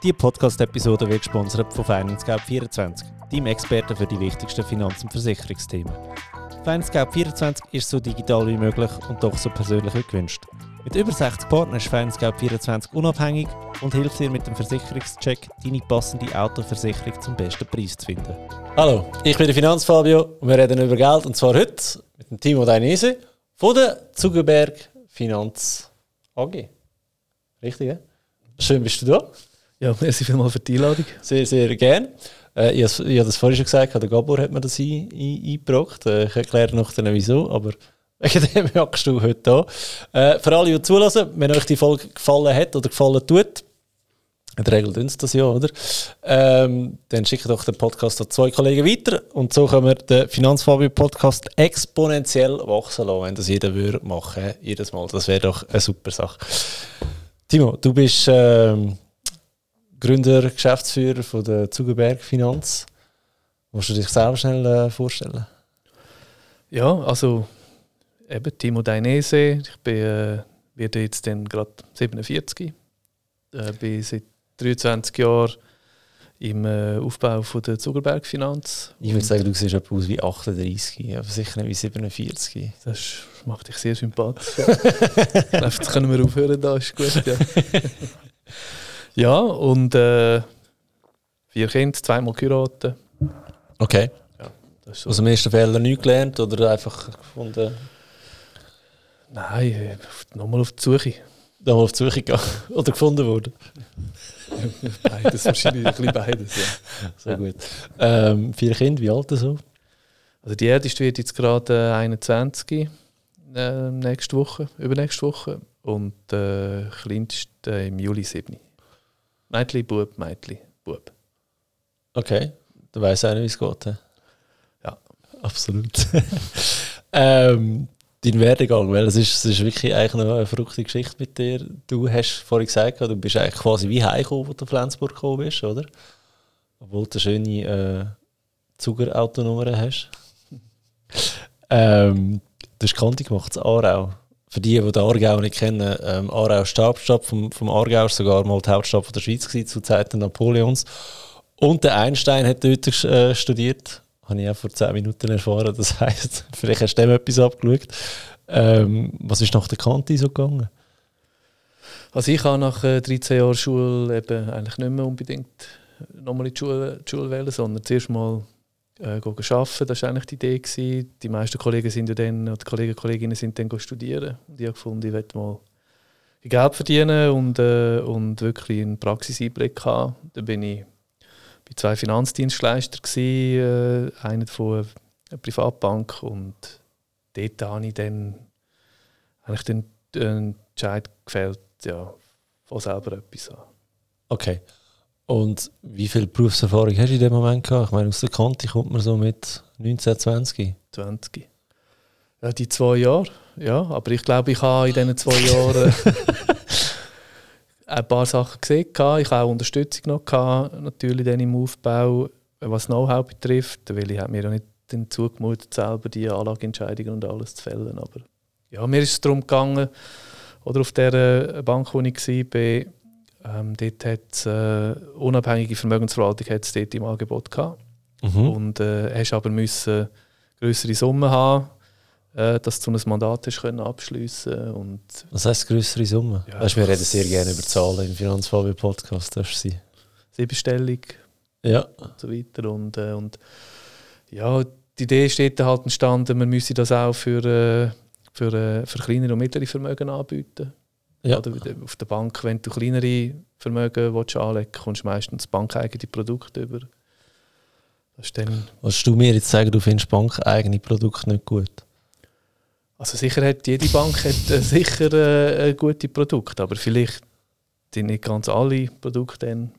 Diese Podcast-Episode wird gesponsert von FinanceGap24, deinem Experten für die wichtigsten Finanz- und Versicherungsthemen. FinanceGap24 ist so digital wie möglich und doch so persönlich wie gewünscht. Mit über 60 Partnern ist FinanceGap24 unabhängig und hilft dir mit dem Versicherungscheck, deine passende Autoversicherung zum besten Preis zu finden. Hallo, ich bin der Finanzfabio und wir reden über Geld und zwar heute mit dem Timo Dainese von der Zugerberg Finanz AG. Richtig, ja? Schön bist du da. Ja, merci vielmals für die Einladung. Sehr, sehr gern. Äh, ich habe das vorhin schon gesagt, der Gabor hat mir das ein, ein, eingebracht. Äh, ich erkläre noch dann wieso, aber wegen dem hockst du heute da. Äh, für alle, die zulassen, wenn euch die Folge gefallen hat oder gefallen tut, in der Regel tun sie das ja, oder? Ähm, dann schickt doch den Podcast an zwei Kollegen weiter und so können wir den Finanzfabio-Podcast exponentiell wachsen lassen, wenn das jeder würde machen, jedes Mal. Das wäre doch eine super Sache. Timo, du bist ähm, Gründer, Geschäftsführer von der Zugerberg Finanz. Musst du dich selber schnell äh, vorstellen? Ja, also eben Timo Dainese. Ich bin, äh, werde jetzt dann gerade 47. Äh, bin seit 23 Jahren im äh, Aufbau von der Zugerberg Finanz. Ich würde sagen, du siehst etwa aus wie 38, aber sicher nicht wie 47. Das macht dich sehr sympathisch. Ja. ich glaube, jetzt können wir aufhören, da ist gut. Ja, ja und äh, vier Kinder, zweimal geheiratet. Okay. Ja, das ist so. Aus dem ersten Fehler nichts gelernt oder einfach gefunden, Nein, äh, nochmal auf die Suche. da mal auf die Suche gegangen oder gefunden worden? Beides, wahrscheinlich ein bisschen beides, ja. Sehr gut. Ähm, vier Kinder, wie alt so? Also die älteste wird jetzt gerade äh, 21 äh, nächste Woche, übernächste Woche und äh, kleinste äh, im Juli 7. Mädchen, Bub, Mädchen, Bub. Okay, dann weiss einer, wie es geht. he? Ja. absolut. ähm, dein Werdegang, weil es ist, es ist wirklich eigentlich noch eine verrückte Geschichte mit dir. Du hast vorhin gesagt, du bist eigentlich quasi wie heimgekommen, als du auf Flensburg gekommen bist, oder? Obwohl du eine schöne äh, Zuger-Autonummer hast. ähm, du hast Kanti gemacht, in Aarau. Für die, die den Aargau nicht kennen, ähm, Aarau ist die Hauptstadt vom, vom Aargau, ist sogar mal die Hauptstadt von der Schweiz gewesen, zu Zeiten Napoleons. Und der Einstein hat dort äh, studiert. Habe ich auch vor 10 Minuten erfahren. Das heisst, vielleicht hast du dem etwas abgeschaut. Ähm, was ist nach der Kante so gegangen? Also ich habe nach äh, 13 Jahren Schule eben eigentlich nicht mehr unbedingt nochmal in die Schule, die Schule wählen, sondern zuerst mal äh, gehen arbeiten. Das war eigentlich die Idee. Gewesen. Die meisten Kollegen sind ja dann, oder Kollegen und Kolleginnen sind dann studieren. Und ich habe gefunden, ich möchte mal Geld verdienen und, äh, und wirklich einen Praxiseinblick haben. Dann bin ich bei zwei Finanzdienstleistern, gewesen, äh, einer von einer Privatbank und dort habe ich dann eigentlich den Entscheid gefällt, ja, von selber etwas an. Okay. Und wie viel Berufserfahrung hast du in dem Moment gehabt? Ich meine, aus der Kante kommt man so mit 19, 20. 20. Ja, die zwei Jahre, ja. Aber ich glaube, ich habe in diesen zwei Jahren ein paar Sachen gesehen. Ich habe auch Unterstützung noch gehabt, natürlich dann im Aufbau, was Know-how betrifft, weil ich habe mir ja nicht den zugemutet, selber die Anlageentscheidungen und alles zu fällen. Aber ja, mir ist es darum gegangen, oder auf der Bank, wo ich war, ähm, dort hat es äh, unabhängige Vermögensverwaltung hat's dort im Angebot gehabt. Mhm. Und äh, hast aber müssen größere Summen haben, äh, dass du ein Mandat hast können abschliessen und Was heisst größere Summe? Ja, weißt, wir reden sehr gerne über Zahlen im Finanzfabio-Podcast. Das ist sie. siebenstellig Ja. und so weiter und, äh, und ja, die Idee steht halt entstanden, man müsse das auch für, äh, für, äh, für kleinere und mittlere Vermögen anbieten. Ja. Oder auf der Bank, wenn du kleinere Vermögen willst anlegen willst, kommst du meistens bankeigene Produkte über. Das dann Willst du mir jetzt sagen, du findest bankeigene Produkte nicht gut? Also sicher hat jede Bank hat, äh, sicher äh, äh, gute Produkte, aber vielleicht sind nicht ganz alle Produkte dann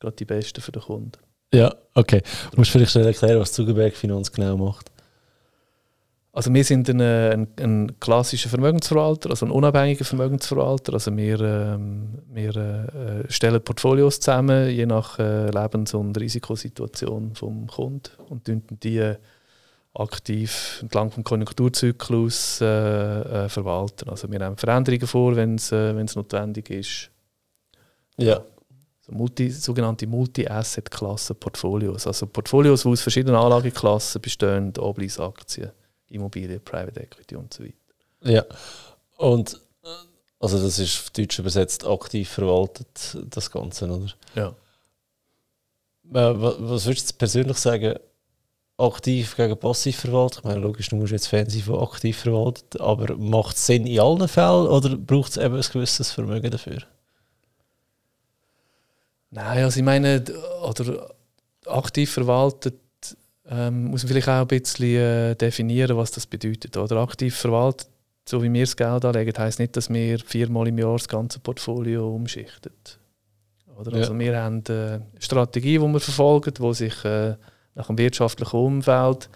gerade die besten für den Kunden. Ja, okay. Du musst vielleicht schnell erklären, was Zugerberg Finanz genau macht. Also wir sind ein, ein, ein klassischer Vermögensverwalter, also ein unabhängiger Vermögensverwalter. Also wir, ähm, wir äh, stellen Portfolios zusammen, je nach äh, Lebens- und Risikosituation vom Kunden und die äh, aktiv entlang des Konjunkturzyklus äh, äh, verwalten. Also wir nehmen Veränderungen vor, wenn es äh, notwendig ist. Ja. so multi, sogenannte Multi-Asset-Klassen-Portfolios. Also Portfolios, die aus verschiedenen Anlageklassen bestehen, Oblis, Aktien, Immobilien, Private Equity und so weiter. Ja, und äh, also das ist auf Deutsch übersetzt aktiv verwaltet, das Ganze, oder? Ja. Äh, was würdest du persönlich sagen, aktiv gegen passiv verwaltet? Ich meine, logisch, du musst jetzt Fan sein von aktiv verwaltet, aber macht es Sinn in allen Fällen oder braucht es eben ein gewisses Vermögen dafür? Nein, also ich meine, oder aktiv verwaltet ähm, muss man vielleicht auch ein bisschen äh, definieren, was das bedeutet. Oder aktiv verwaltet, so wie wir das Geld anlegen, heisst nicht, dass wir viermal im Jahr das ganze Portfolio umschichten. Oder? Ja. Also wir haben eine Strategie, die wir verfolgen, die sich äh, nach dem wirtschaftlichen Umfeld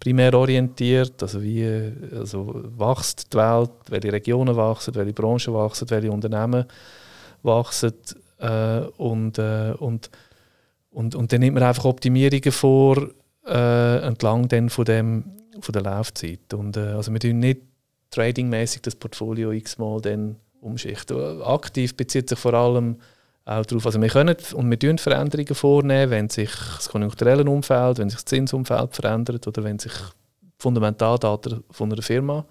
primär orientiert. Also wie also wächst die Welt, welche Regionen wachsen, welche Branchen wachsen, welche Unternehmen wachsen. Äh, und, äh, und, und, und dann nimmt man einfach Optimierungen vor äh, entlang dann von, dem, von der Laufzeit. Und, äh, also wir tun nicht tradingmäßig das Portfolio x-mal dann umschichten. Aktiv bezieht sich vor allem auch darauf, also wir können und wir tun Veränderungen vornehmen, wenn sich das konjunkturelle Umfeld, wenn sich das Zinsumfeld verändert oder wenn sich Fundamentaldaten von einer Firma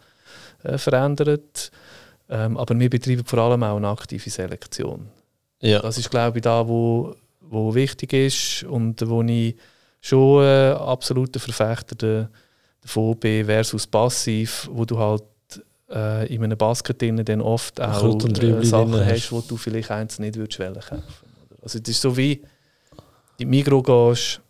äh, verändert. Ähm, aber wir betreiben vor allem auch eine aktive Selektion. Ja. Das ist, glaube ich, da, wo, wo wichtig ist und wo ich schon äh, absoluter Verfechter davon bin versus passiv, wo du halt äh, in einem Basket dann oft auch äh, Sachen hast, wo du vielleicht eins nicht würdest kaufen Also es ist so wie in Migros gehst,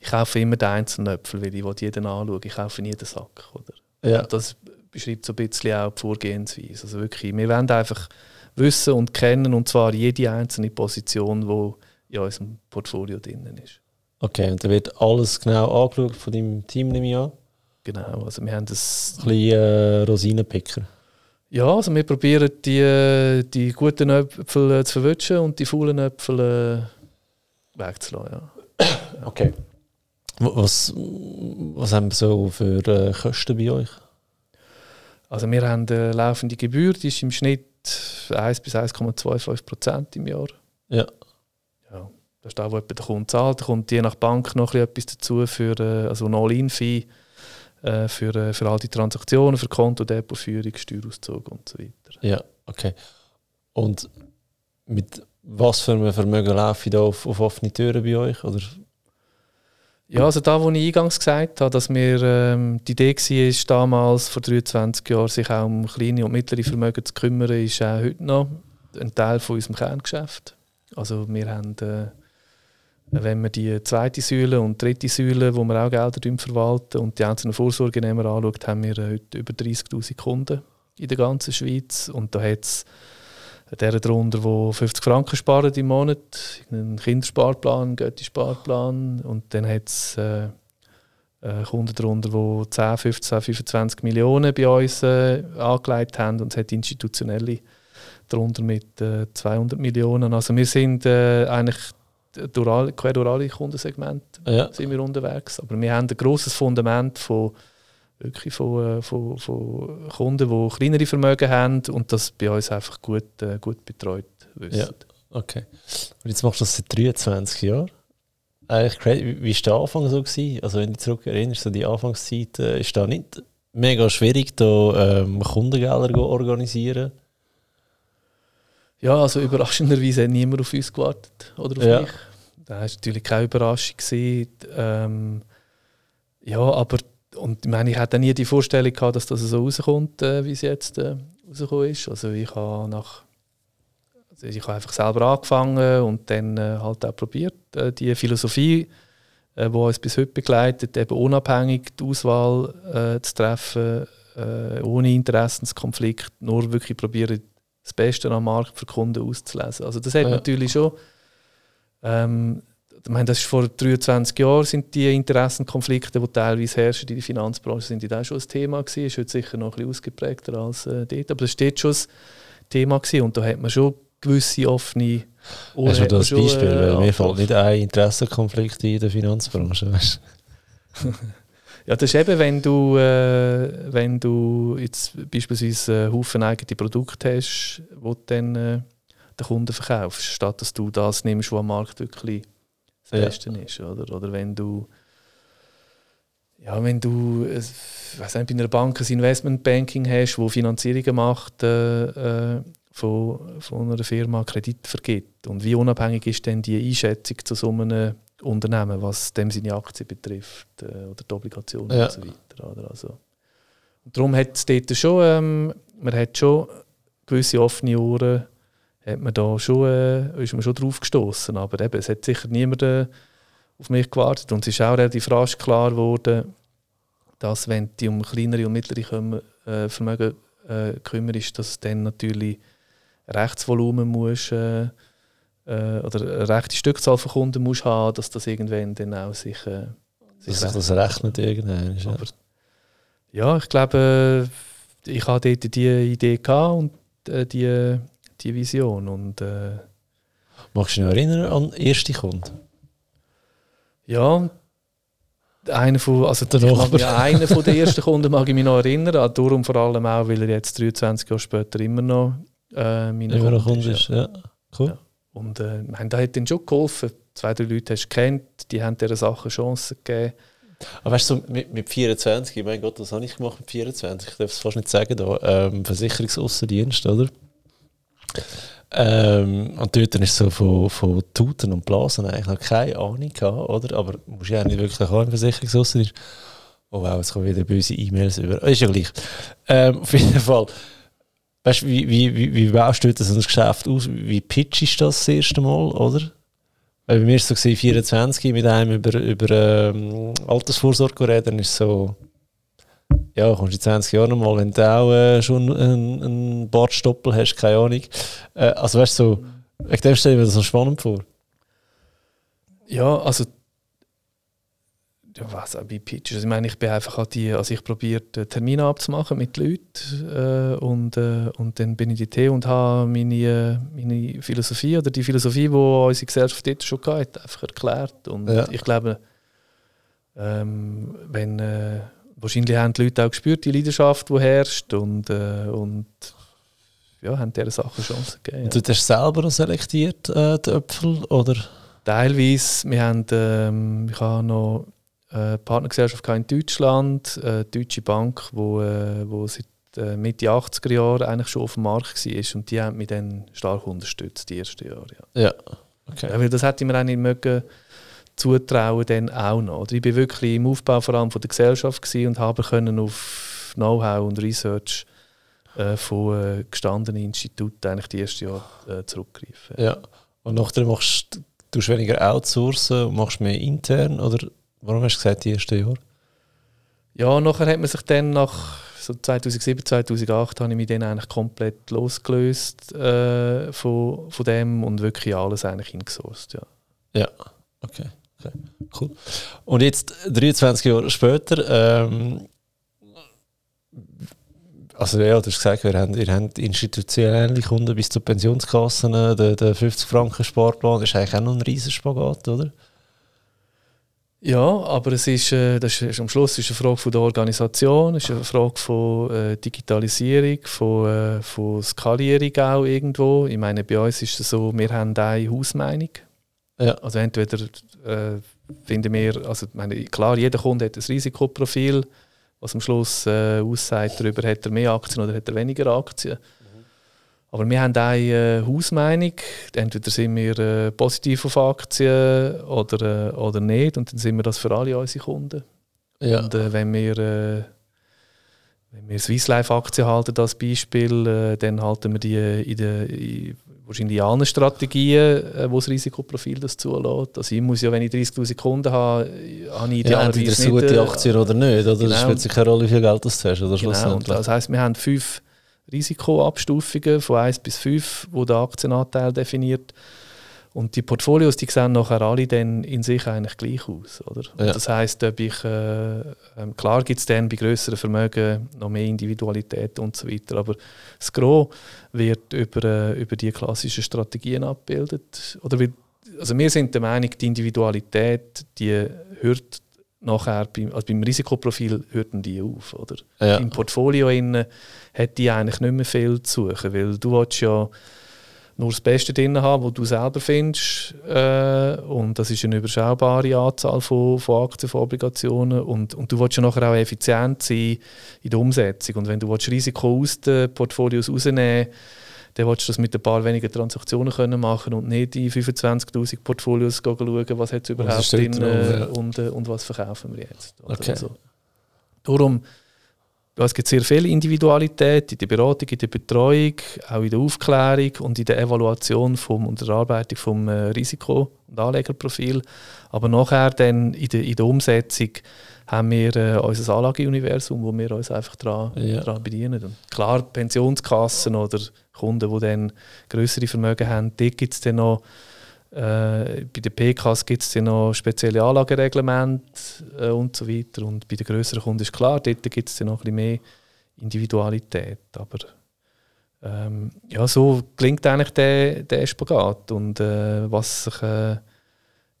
ich kaufe immer den einzelnen Äpfel, weil ich jeden anschaue. Ich kaufe nie den Sack. Oder? Ja. Das beschreibt so ein bisschen auch die Vorgehensweise. Also wirklich, wir wollen einfach wissen und kennen, und zwar jede einzelne Position, die in unserem Portfolio drin ist. Okay, und da wird alles genau angeschaut von deinem Team, nehme ich an? Genau, also wir haben das... Ein bisschen äh, Rosinenpicker. Ja, also wir probieren die, die guten Äpfel äh, zu verwischen und die faulen Äpfel äh, wegzulassen, ja. Okay. Was, was haben wir so für äh, Kosten bei euch? Also wir haben eine laufende Gebühr, die ist im Schnitt 1 bis 1,25 Prozent im Jahr. Ja. Das ist da, wo der Kunde zahlt. Da kommt je nach Bank noch etwas dazu für äh, also ein All-In-Fee äh, für, äh, für all die Transaktionen, für Konto, Depotführung, Steuerauszug und so weiter. Ja, okay. Und mit was für einem Vermögen laufe ich da auf, auf offene Türen bei euch? Oder? Ja, also da, wo ich eingangs gesagt habe, dass mir ähm, die Idee war, damals vor 23 Jahren, sich auch um kleine und mittlere Vermögen zu kümmern, ist auch heute noch ein Teil von unserem Kerngeschäft. Also wir haben äh, wenn man die zweite Säule und dritte Säule, wo wir auch Gelder verwalten und die einzelnen Vorsorgenehmer anschaut, haben wir heute über 30'000 Kunden in der ganzen Schweiz. Und da hat es der darunter, der 50 Franken sparen im Monat, einen Kindersparplan, einen Götti-Sparplan und dann hat es äh, Kunden darunter, die 10, 15, 25 Millionen bei uns äh, angelegt haben und es hat institutionelle darunter mit äh, 200 Millionen. Also wir sind äh, eigentlich durch quer durch alle Kundensegmente ja. sind wir unterwegs. Aber wir haben ein grosses Fundament von, wirklich von, äh, von, von Kunden, die kleinere Vermögen haben und das bei uns einfach gut, äh, gut betreut wissen. Ja. Okay. Und jetzt machst du das seit 23 Jahren. Eigentlich, wie war der Anfang so? Gewesen? Also wenn du dich zurück erinnerst, so die Anfangszeit, äh, ist da nicht mega schwierig, da ähm, Kundengelder zu organisieren? Ja, also überraschenderweise hat niemand auf uns gewartet oder auf ja. mich. Das war natürlich keine Überraschung. Ähm, ja, aber und ich meine, ich hatte nie die Vorstellung gehabt, dass das so rauskommt, äh, wie es jetzt äh, rausgekommen ist. Also ich habe nach also ich habe einfach selber angefangen und dann äh, halt auch probiert, äh, die Philosophie, äh, die uns bis heute begleitet, eben unabhängig die Auswahl äh, zu treffen, äh, ohne Interessenskonflikt, nur wirklich probieren, das Beste am Markt für Kunden auszulesen. Also das hat ja. natürlich schon. Ähm, ich meine, das ist vor 23 Jahren sind die Interessenkonflikte, die teilweise herrschen in der Finanzbranche, sind auch schon ein Thema gewesen. Ist heute sicher noch ein bisschen ausgeprägter als äh, dort, aber das steht schon ein Thema gewesen. und da hat man schon gewisse offene Ohren. Hast du das schon, Beispiel? Äh, mir fällt nicht ein Interessenkonflikt in der Finanzbranche. Weißt? Ja, das ist eben, wenn du, äh, wenn du jetzt beispielsweise einen Haufen eigene Produkte hast, wo du dann äh, den Kunden verkaufst, statt dass du das nimmst, was am Markt wirklich das Ja. Beste ist. Oder, oder wenn du ja, wenn du äh, weiss nicht, bei einer Bank ein Investmentbanking hast, wo Finanzierungen macht äh, äh, von, von einer Firma Kredit vergibt und wie unabhängig ist denn die Einschätzung zu so einem Unternehmen, was dem seine Aktien betrifft äh, oder die Obligationen Ja. und so weiter. Oder? Also, und darum hat es dort schon, ähm, man hat schon gewisse offene Ohren, hat man da schon, äh, ist man schon drauf gestoßen. Aber eben, es hat sicher niemand äh, auf mich gewartet. Und es ist auch relativ rasch klar geworden, dass wenn dich um kleinere und mittlere äh, Vermögen äh, kümmerst, dass dann natürlich Rechtsvolumen musst, äh, äh, oder eine rechte Stückzahl von Kunden musst haben, dass das irgendwann dann auch sich, äh, sich Dass sich das rechnet irgendwann. Ja. aber ja, ich glaube, ich hatte dort die Idee gehabt und äh, die, die Vision. Und äh, Magst du dich noch erinnern an den ersten Kunden? ja, einer von, also Der an einen von den ersten Kunden mag ich mich noch erinnern. Darum vor allem auch, weil er jetzt 23 Jahre später immer noch äh, mein Kunde ist. Ja. Cool. Ja. Und äh, meine, da hat dann schon geholfen. Zwei, drei Leute hast du kennt, die haben dieser Sache Chancen gegeben. Aber weißt du, mit, mit 24, mein Gott, was habe ich gemacht mit 24? Ich darf es fast nicht sagen da. Ähm, Versicherungsaußendienst, oder? Ähm, und dort ist so von, von Tuten und Blasen eigentlich keine Ahnung gehabt, oder? Aber musst ja nicht wirklich im Versicherungsaußendienst. Oh wow, jetzt kommen wieder böse E-Mails über. Ist ja gleich. Ähm, auf jeden Fall. Weißt du, wie, wie, wie, wie baust das ein Geschäft aus? Wie pitchst du das das erste Mal, oder? Weil bei mir war es so, gewesen, 24 mit einem über, über ähm, Altersvorsorge reden, ist so, ja, kommst du in 20 Jahren nochmal, wenn du auch äh, schon einen, einen Bartstoppel hast, keine Ahnung. Äh, also weißt du, so, wegen dem stelle ich mir das so spannend vor. Ja, also was auch bei Pitches. Ich meine, ich bin einfach an die, also ich probiere Termine abzumachen mit Leuten äh, und, äh, und dann bin ich in die und habe meine, meine Philosophie oder die Philosophie, die unsere Gesellschaft dort schon hat, einfach erklärt. Und Ja. ich glaube, ähm, wenn äh, wahrscheinlich haben die Leute auch gespürt, die Leidenschaft, die herrscht und, äh, und ja, haben dieser Sache Chancen gegeben. Und du hast selber selektiert, äh, die Äpfel, oder? Teilweise, wir haben, ähm, ich habe noch eine Partnergesellschaft in Deutschland, eine deutsche Bank, wo, äh, wo seit äh, Mitte 80er Jahre eigentlich schon auf dem Markt war und die haben mich dann stark unterstützt, die ersten Jahre. Ja. Ja. Okay. Ja, weil das hätte ich mir auch nicht mögen zutrauen, dann auch noch. Oder ich bin wirklich im Aufbau vor allem von der Gesellschaft und habe können auf Know-how und Research äh, von äh, gestandenen Instituten eigentlich die ersten Jahre äh, zurückgreifen. Ja. Und nachher machst du weniger outsourcen und machst mehr intern, oder warum hast du gesagt, die ersten Jahre? Ja, nachher hat man sich dann nach so 2007, 2008 habe ich mich dann eigentlich komplett losgelöst äh, von, von dem und wirklich alles eigentlich ingesourced, ja. Ja, okay. okay. Cool. Und jetzt 23 Jahre später, ähm, also ja, du hast gesagt, ihr habt, ihr habt institutionelle Kunden bis zu Pensionskassen, der, der 50-Franken-Sparplan ist eigentlich auch noch ein Riesenspagat, oder? Ja, aber es ist, äh, das ist, am Schluss ist eine Frage von der Organisation, ist eine Frage von äh, Digitalisierung, von, äh, von Skalierung auch irgendwo. Ich meine, bei uns ist es so, wir haben eine Hausmeinung. Ja. Also entweder äh, finden wir, also ich meine, klar, jeder Kunde hat ein Risikoprofil, was am Schluss aussagt, darüber hat er mehr Aktien oder hat er weniger Aktien. Aber wir haben eine äh, Hausmeinung. Entweder sind wir äh, positiv auf Aktien oder, äh, oder nicht. Und dann sind wir das für alle unsere Kunden. Ja. Und äh, wenn wir, äh, wenn wir Swiss Life Aktien halten als Beispiel, äh, dann halten wir die in der in wahrscheinlich in allen Strategien, wo das Risikoprofil das zulässt. Also ich muss ja, wenn ich 30'000 Kunden habe, habe ich ja, entweder idealerweise nicht, gute Aktien oder nicht, oder? Das genau. spielt sich keine Rolle, wie viel Geld das du hast, oder Genau, das heisst, wir haben fünf Risikoabstufungen von 1 bis 5, wo der Aktienanteil definiert. Und die Portfolios, die sehen nachher alle dann in sich eigentlich gleich aus. Oder? Ja. Das heisst, ob ich, äh, ähm, klar gibt es dann bei größeren Vermögen noch mehr Individualität und so weiter, aber das Gros wird über, äh, über die klassischen Strategien abgebildet. Oder wird, also wir sind der Meinung, die Individualität, die hört nachher, beim, also beim Risikoprofil hörten die auf. Oder? Ja. Im Portfolio innen hat die eigentlich nicht mehr viel zu suchen, weil du willst ja nur das Beste drin haben, was du selber findest. Äh, und das ist eine überschaubare Anzahl von, von Aktien, von Obligationen. Und, und du willst ja nachher auch effizient sein in der Umsetzung. Und wenn du willst Risiko aus den Portfolios rausnehmen dann willst du das mit ein paar wenigen Transaktionen können machen und nicht in 25'000 Portfolios schauen, was hat es überhaupt drin äh, und, äh, und was verkaufen wir jetzt. Okay. Also, darum es gibt sehr viel Individualität in der Beratung, in der Betreuung, auch in der Aufklärung und in der Evaluation vom, und der Erarbeitung vom äh, Risiko- und Anlegerprofil. Aber nachher dann in der, in der Umsetzung haben wir äh, unser Anlageuniversum, wo wir uns einfach daran ja. bedienen. Und klar, Pensionskassen oder Kunden, die dann größere Vermögen haben, dort gibt es dann noch äh, bei den PKs gibt es noch spezielle Anlagereglemente äh, und so weiter. Und bei den größeren Kunden ist klar, dort gibt es noch ein bisschen mehr Individualität. Aber ähm, ja, so klingt eigentlich der, der Spagat. Und äh, was sich äh,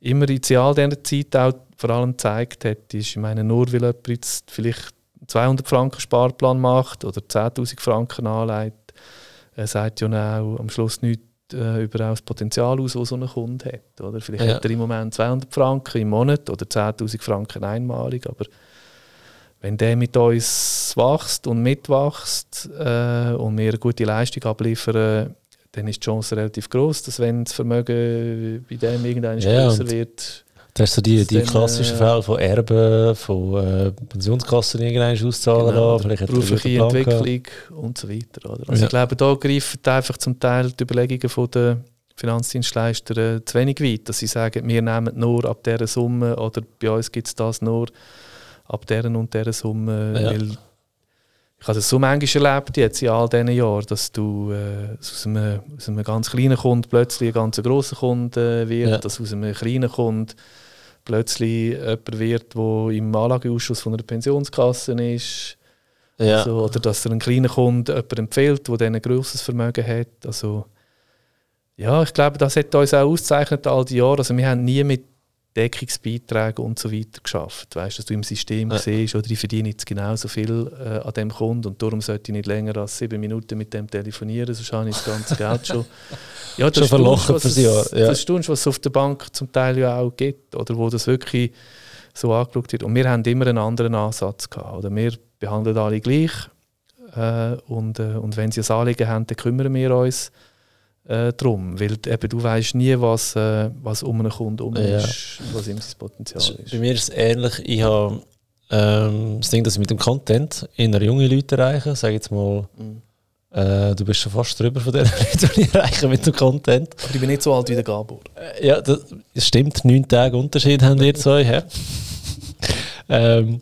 immer in all dieser Zeit auch vor allem gezeigt hat, ist, ich meine, nur weil jemand jetzt vielleicht 200 Franken Sparplan macht oder 10'000 Franken anlegt, er sagt ja auch am Schluss nichts äh, über das Potenzial aus, das so ein Kunde hat. Oder? Vielleicht ja. hat er im Moment 200 Franken im Monat oder 10'000 Franken einmalig, aber wenn der mit uns wächst und mitwächst äh, und wir eine gute Leistung abliefern, dann ist die Chance relativ groß, dass wenn das Vermögen bei dem irgendein ja, größer wird, das ist so die, die klassischen äh, Fälle von Erben, von äh, Pensionskassen irgendwann auszahlen genau, lassen, berufliche Entwicklung und so weiter. Oder? Also ja. ich glaube, da greifen einfach zum Teil die Überlegungen der Finanzdienstleister äh, zu wenig weit, dass sie sagen, wir nehmen nur ab dieser Summe oder bei uns gibt es das nur ab dieser und dieser Summe. Ja. Weil ich habe das so manchmal erlebt jetzt in all diesen Jahren, dass du äh, aus, einem, aus, einem, ganz kleinen Kunden plötzlich ein ganz grosser Kunde äh, wird, ja. dass aus einem kleinen Kunden plötzlich jemand wird, der im Anlageausschuss von einer Pensionskasse ist. Ja. Also, oder dass er einen kleinen Kunden jemand empfiehlt, der dann ein grosses Vermögen hat. Also, ja, ich glaube, das hat uns auch ausgezeichnet all die Jahre. Also wir haben nie mit Deckungsbeiträge und so weiter geschafft. Weißt dass du im System ja. siehst, oder ich verdiene jetzt genauso viel äh, an dem Kunden und darum sollte ich nicht länger als sieben Minuten mit dem telefonieren, sonst habe ich das ganze Geld schon. Ja, das schon verlochen für sie. Ja. Das ist was es auf der Bank zum Teil ja auch gibt, oder wo das wirklich so angeschaut wird. Und wir haben immer einen anderen Ansatz gehabt. Oder wir behandeln alle gleich äh, und, äh, und wenn sie ein Anliegen haben, dann kümmern wir uns äh, drum. Weil eben, du weißt nie, was, äh, was um einen Kunden um ja. ist, was ihm sein Potenzial ist. Bei mir ist es ähnlich. Ich habe ähm, das Ding, dass ich mit dem Content inner junge Leute erreiche, sage jetzt mal, mhm. äh, du bist schon fast drüber von den Leuten, die ich erreiche mit dem Content. Aber ich bin nicht so alt wie der Gabor. Äh, ja, das, das, stimmt, neun Tage Unterschied haben wir zwei. Ja. ähm,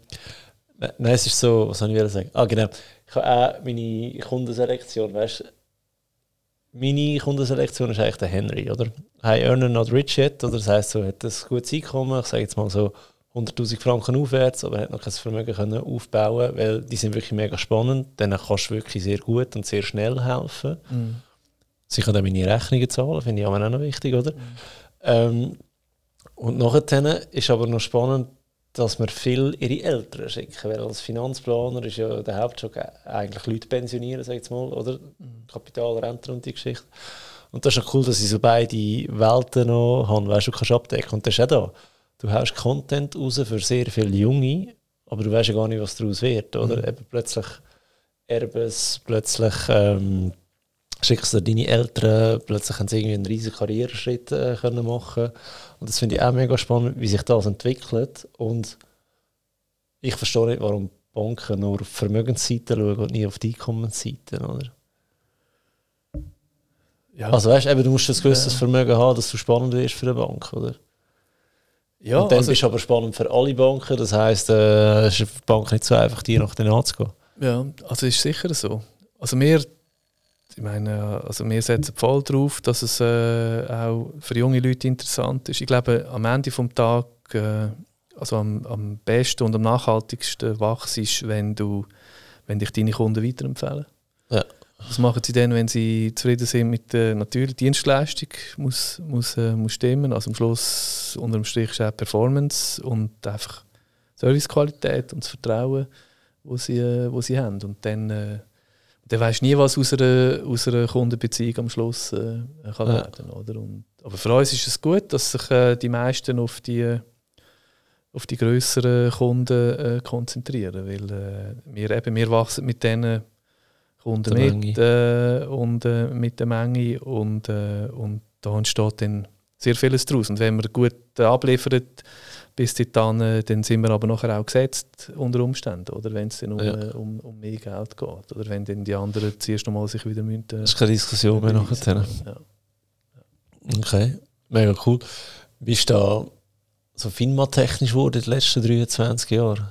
nein, es ist so, was soll ich wieder sagen? Ah, genau. Ich habe auch meine Kundenselektion, weißt du, meine Kundenselektion ist eigentlich der Henry, oder? High Earner not rich yet, oder das heisst, so hat ein gutes Einkommen, ich sage jetzt mal so 100'000 Franken aufwärts, aber hat noch kein Vermögen können aufbauen weil die sind wirklich mega spannend, denen kannst du wirklich sehr gut und sehr schnell helfen. Mhm. Sie können dann meine Rechnungen zahlen, finde ich auch noch wichtig, oder? Mhm. Ähm, und nachher ist aber noch spannend, dass wir viel ihre Eltern schicken. Weil als Finanzplaner ist ja der Hauptjob eigentlich Leute pensionieren, sag ich mal, oder? Mhm. Kapital, Rente und die Geschichte. Und das ist auch cool, dass ich so beide Welten noch habe, weißt du, kannst abdecken. Und das ist auch da. Du hast Content raus für sehr viele Junge, aber du weißt ja gar nicht, was daraus wird, oder? Mhm. Eben plötzlich Erbes, plötzlich ähm, schickst du deine Eltern, plötzlich haben sie irgendwie einen riesigen Karriereschritt äh, können machen Und das finde ich auch mega spannend, wie sich das entwickelt. Und ich verstehe nicht, warum Banken nur auf Vermögensseiten schauen und nie auf die Einkommensseiten, oder? Ja. Also weißt du, du musst ein gewisses ja. Vermögen haben, dass du spannend wirst für eine Bank, oder? Ja, und dann also, bist du aber spannend für alle Banken, das heisst, äh, es ist für die Bank nicht so einfach, dir nach denen anzugehen. Ja, also ist sicher so. Also wir ich meine, also wir setzen voll darauf, dass es äh, auch für junge Leute interessant ist. Ich glaube, am Ende des Tages, äh, also am, am, besten und am nachhaltigsten wachst ist, wenn du, wenn dich deine Kunden weiterempfehlen. Ja. Was machen sie dann, wenn sie zufrieden sind mit der natürlichen Dienstleistung? Muss, muss, äh, muss stimmen. Also am Schluss unter dem Strich ist auch Performance und einfach Servicequalität und das Vertrauen, wo sie, äh, wo sie haben. Und dann äh, dann weisst du nie, was aus einer, aus einer Kundenbeziehung am Schluss äh, kann Ja. werden oder? Und, aber für uns ist es gut, dass sich äh, die meisten auf die, auf die grösseren Kunden äh, konzentrieren, weil äh, wir, eben, wir wachsen mit diesen Kunden Der mit äh, und äh, mit der Menge und, äh, und da entsteht dann sehr vieles daraus. Und wenn wir gut abliefern, bis dann, äh, dann sind wir aber nachher auch gesetzt unter Umständen, oder wenn es dann um, Ja. äh, um, um mehr Geld geht, oder wenn dann die anderen zuerst nochmal sich wieder müssen, äh, Das ist keine Diskussion mehr nachher. ja. Okay, mega cool. Wie ist da so FINMA-technisch geworden in den letzten 23 Jahren?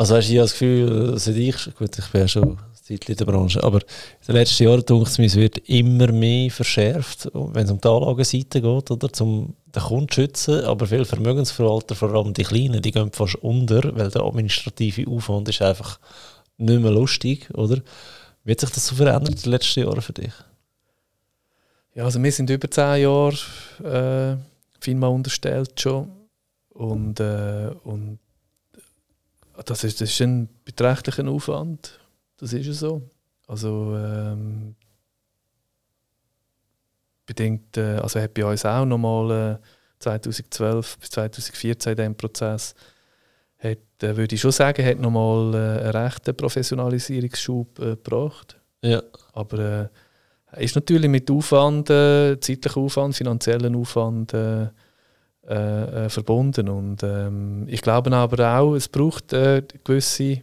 Also hast du das Gefühl, seit ich, gut, ich bin ja schon Zeitchen in der Branche, aber in den letzten Jahren denke ich es wird immer mehr verschärft, wenn es um die Anlagenseite geht, oder, zum den Kunden zu schützen, aber viele Vermögensverwalter, vor allem die Kleinen, die gehen fast unter, weil der administrative Aufwand ist einfach nicht mehr lustig, oder? Wie hat sich das so verändert in den letzten Jahren für dich? Ja, also wir sind über zehn Jahre äh, FINMA unterstellt schon. Und, äh, und das, ist, das ist ein beträchtlicher Aufwand. Das ist ja so. Also ähm, bedingt, äh, also hat bei uns auch nochmal äh, 2012 bis 2014 in diesem Prozess hat, äh, würde ich schon sagen, hat nochmal äh, einen rechten Professionalisierungsschub äh, gebracht. Ja. Aber äh, ist natürlich mit Aufwand, äh, zeitlichem Aufwand, finanziellen Aufwand äh, äh, äh, verbunden. Und ähm, ich glaube aber auch, es braucht äh, gewisse,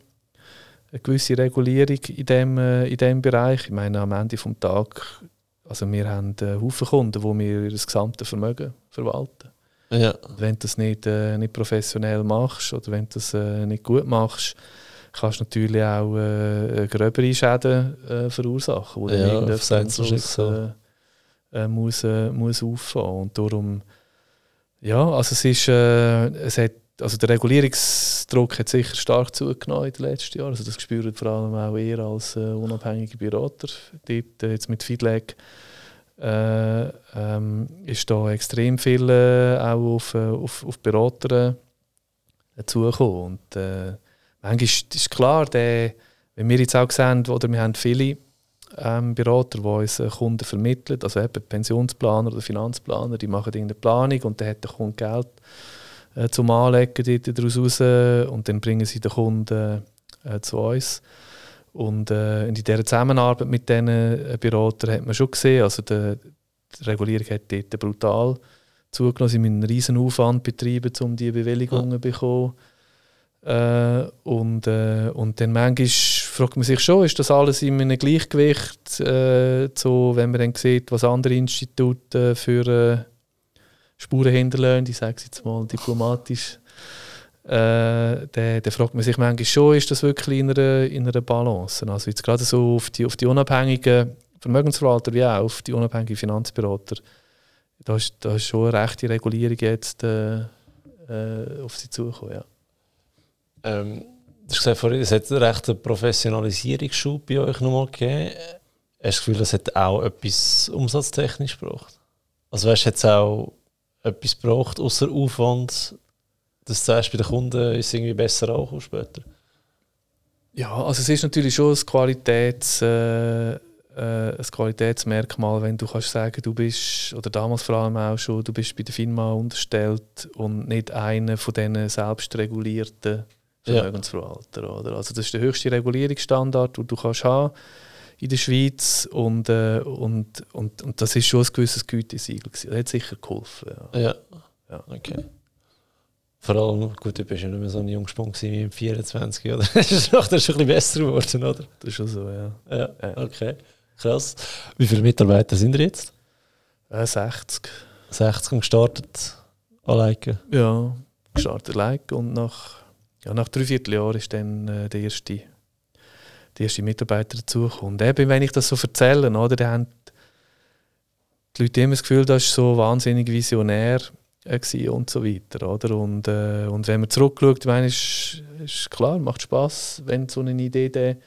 eine gewisse Regulierung in dem, äh, in dem Bereich. Ich meine, am Ende des Tages, also wir haben äh, Haufen Kunden, wo wir ihr gesamte Vermögen verwalten. Ja. Wenn du das nicht, äh, nicht professionell machst oder wenn du das äh, nicht gut machst, kannst du natürlich auch äh, gröbere Schäden äh, verursachen, wo dann Ja, äh, äh, muss, äh, muss auffahren. Und darum, ja, also es ist, äh, es hat, also der Regulierungsdruck hat sicher stark zugenommen in den letzten Jahren. Also das spüren vor allem auch ihr als äh, unabhängige Berater. Dort, äh, jetzt mit Feedback äh, ähm, ist da extrem viel äh, auch auf, äh, auf, auf Berater äh, zugekommen. Und äh, manchmal ist, ist klar, der, wenn wir jetzt auch sehen, oder wir haben viele ähm, Berater, die uns äh, Kunden vermitteln, also eben Pensionsplaner oder Finanzplaner, die machen irgendeine Planung und dann hat der Kunde Geld äh, zum Anlegen dort daraus raus und dann bringen sie den Kunden äh, zu uns. Und äh, in dieser Zusammenarbeit mit diesen äh, Beratern hat man schon gesehen, also die, die Regulierung hat dort brutal zugenommen. Sie müssen einen riesen Aufwand betreiben, um diese Bewilligungen zu bekommen. Äh, und, äh, und dann manchmal fragt man sich schon, ist das alles in einem Gleichgewicht, äh, so, wenn man dann sieht, was andere Institute äh, für äh, Spuren hinterlassen, ich sage es jetzt mal diplomatisch, äh, dann, dann fragt man sich manchmal schon, ist das wirklich in einer, in einer Balance? Also jetzt gerade so auf die, auf die unabhängigen Vermögensverwalter wie auch auf die unabhängigen Finanzberater, da ist, da ist schon eine rechte Regulierung jetzt äh, äh, auf sie zugekommen, ja. Ähm, du hast gesagt es hat einen rechten Professionalisierungsschub bei euch nochmal gegeben. Hast du das Gefühl, das hat auch etwas umsatztechnisch gebraucht? Also weißt du, es auch etwas gebraucht, außer Aufwand, dass du bei den Kunden ist es irgendwie besser angekommen später? Ja, also es ist natürlich schon ein, Qualitäts, äh, äh, ein Qualitätsmerkmal, wenn du kannst sagen, du bist, oder damals vor allem auch schon, du bist bei der FINMA unterstellt und nicht einer von diesen selbstregulierten Ja. Vermögensverwaltern. Oder? Also das ist der höchste Regulierungsstandard, den du kannst haben in der Schweiz und, äh, und, und, und das ist schon ein gewisses Gütesiegel. gewesen. Das hat sicher geholfen. Ja. Ja. Ja. Okay. Vor allem, gut, du bist ja nicht mehr so ein Jungspund gewesen wie im 24, oder? das ist doch das ist schon ein bisschen besser geworden, oder? Das ist schon so, ja. Ja, Ja. okay. Krass. Wie viele Mitarbeiter sind ihr jetzt? Äh, 60. 60 und gestartet. Alleine. Ja, gestartet like und nach, ja, nach drei Vierteljahren ist dann äh, der erste, der erste Mitarbeiter dazugekommen. Und eben, wenn ich das so erzähle, oder, dann haben die Leute immer das Gefühl, das ist so wahnsinnig visionär äh, und so weiter. Oder? Und, äh, und wenn man zurückschaut, meine, ist, ist klar, macht Spaß, wenn so eine Idee dann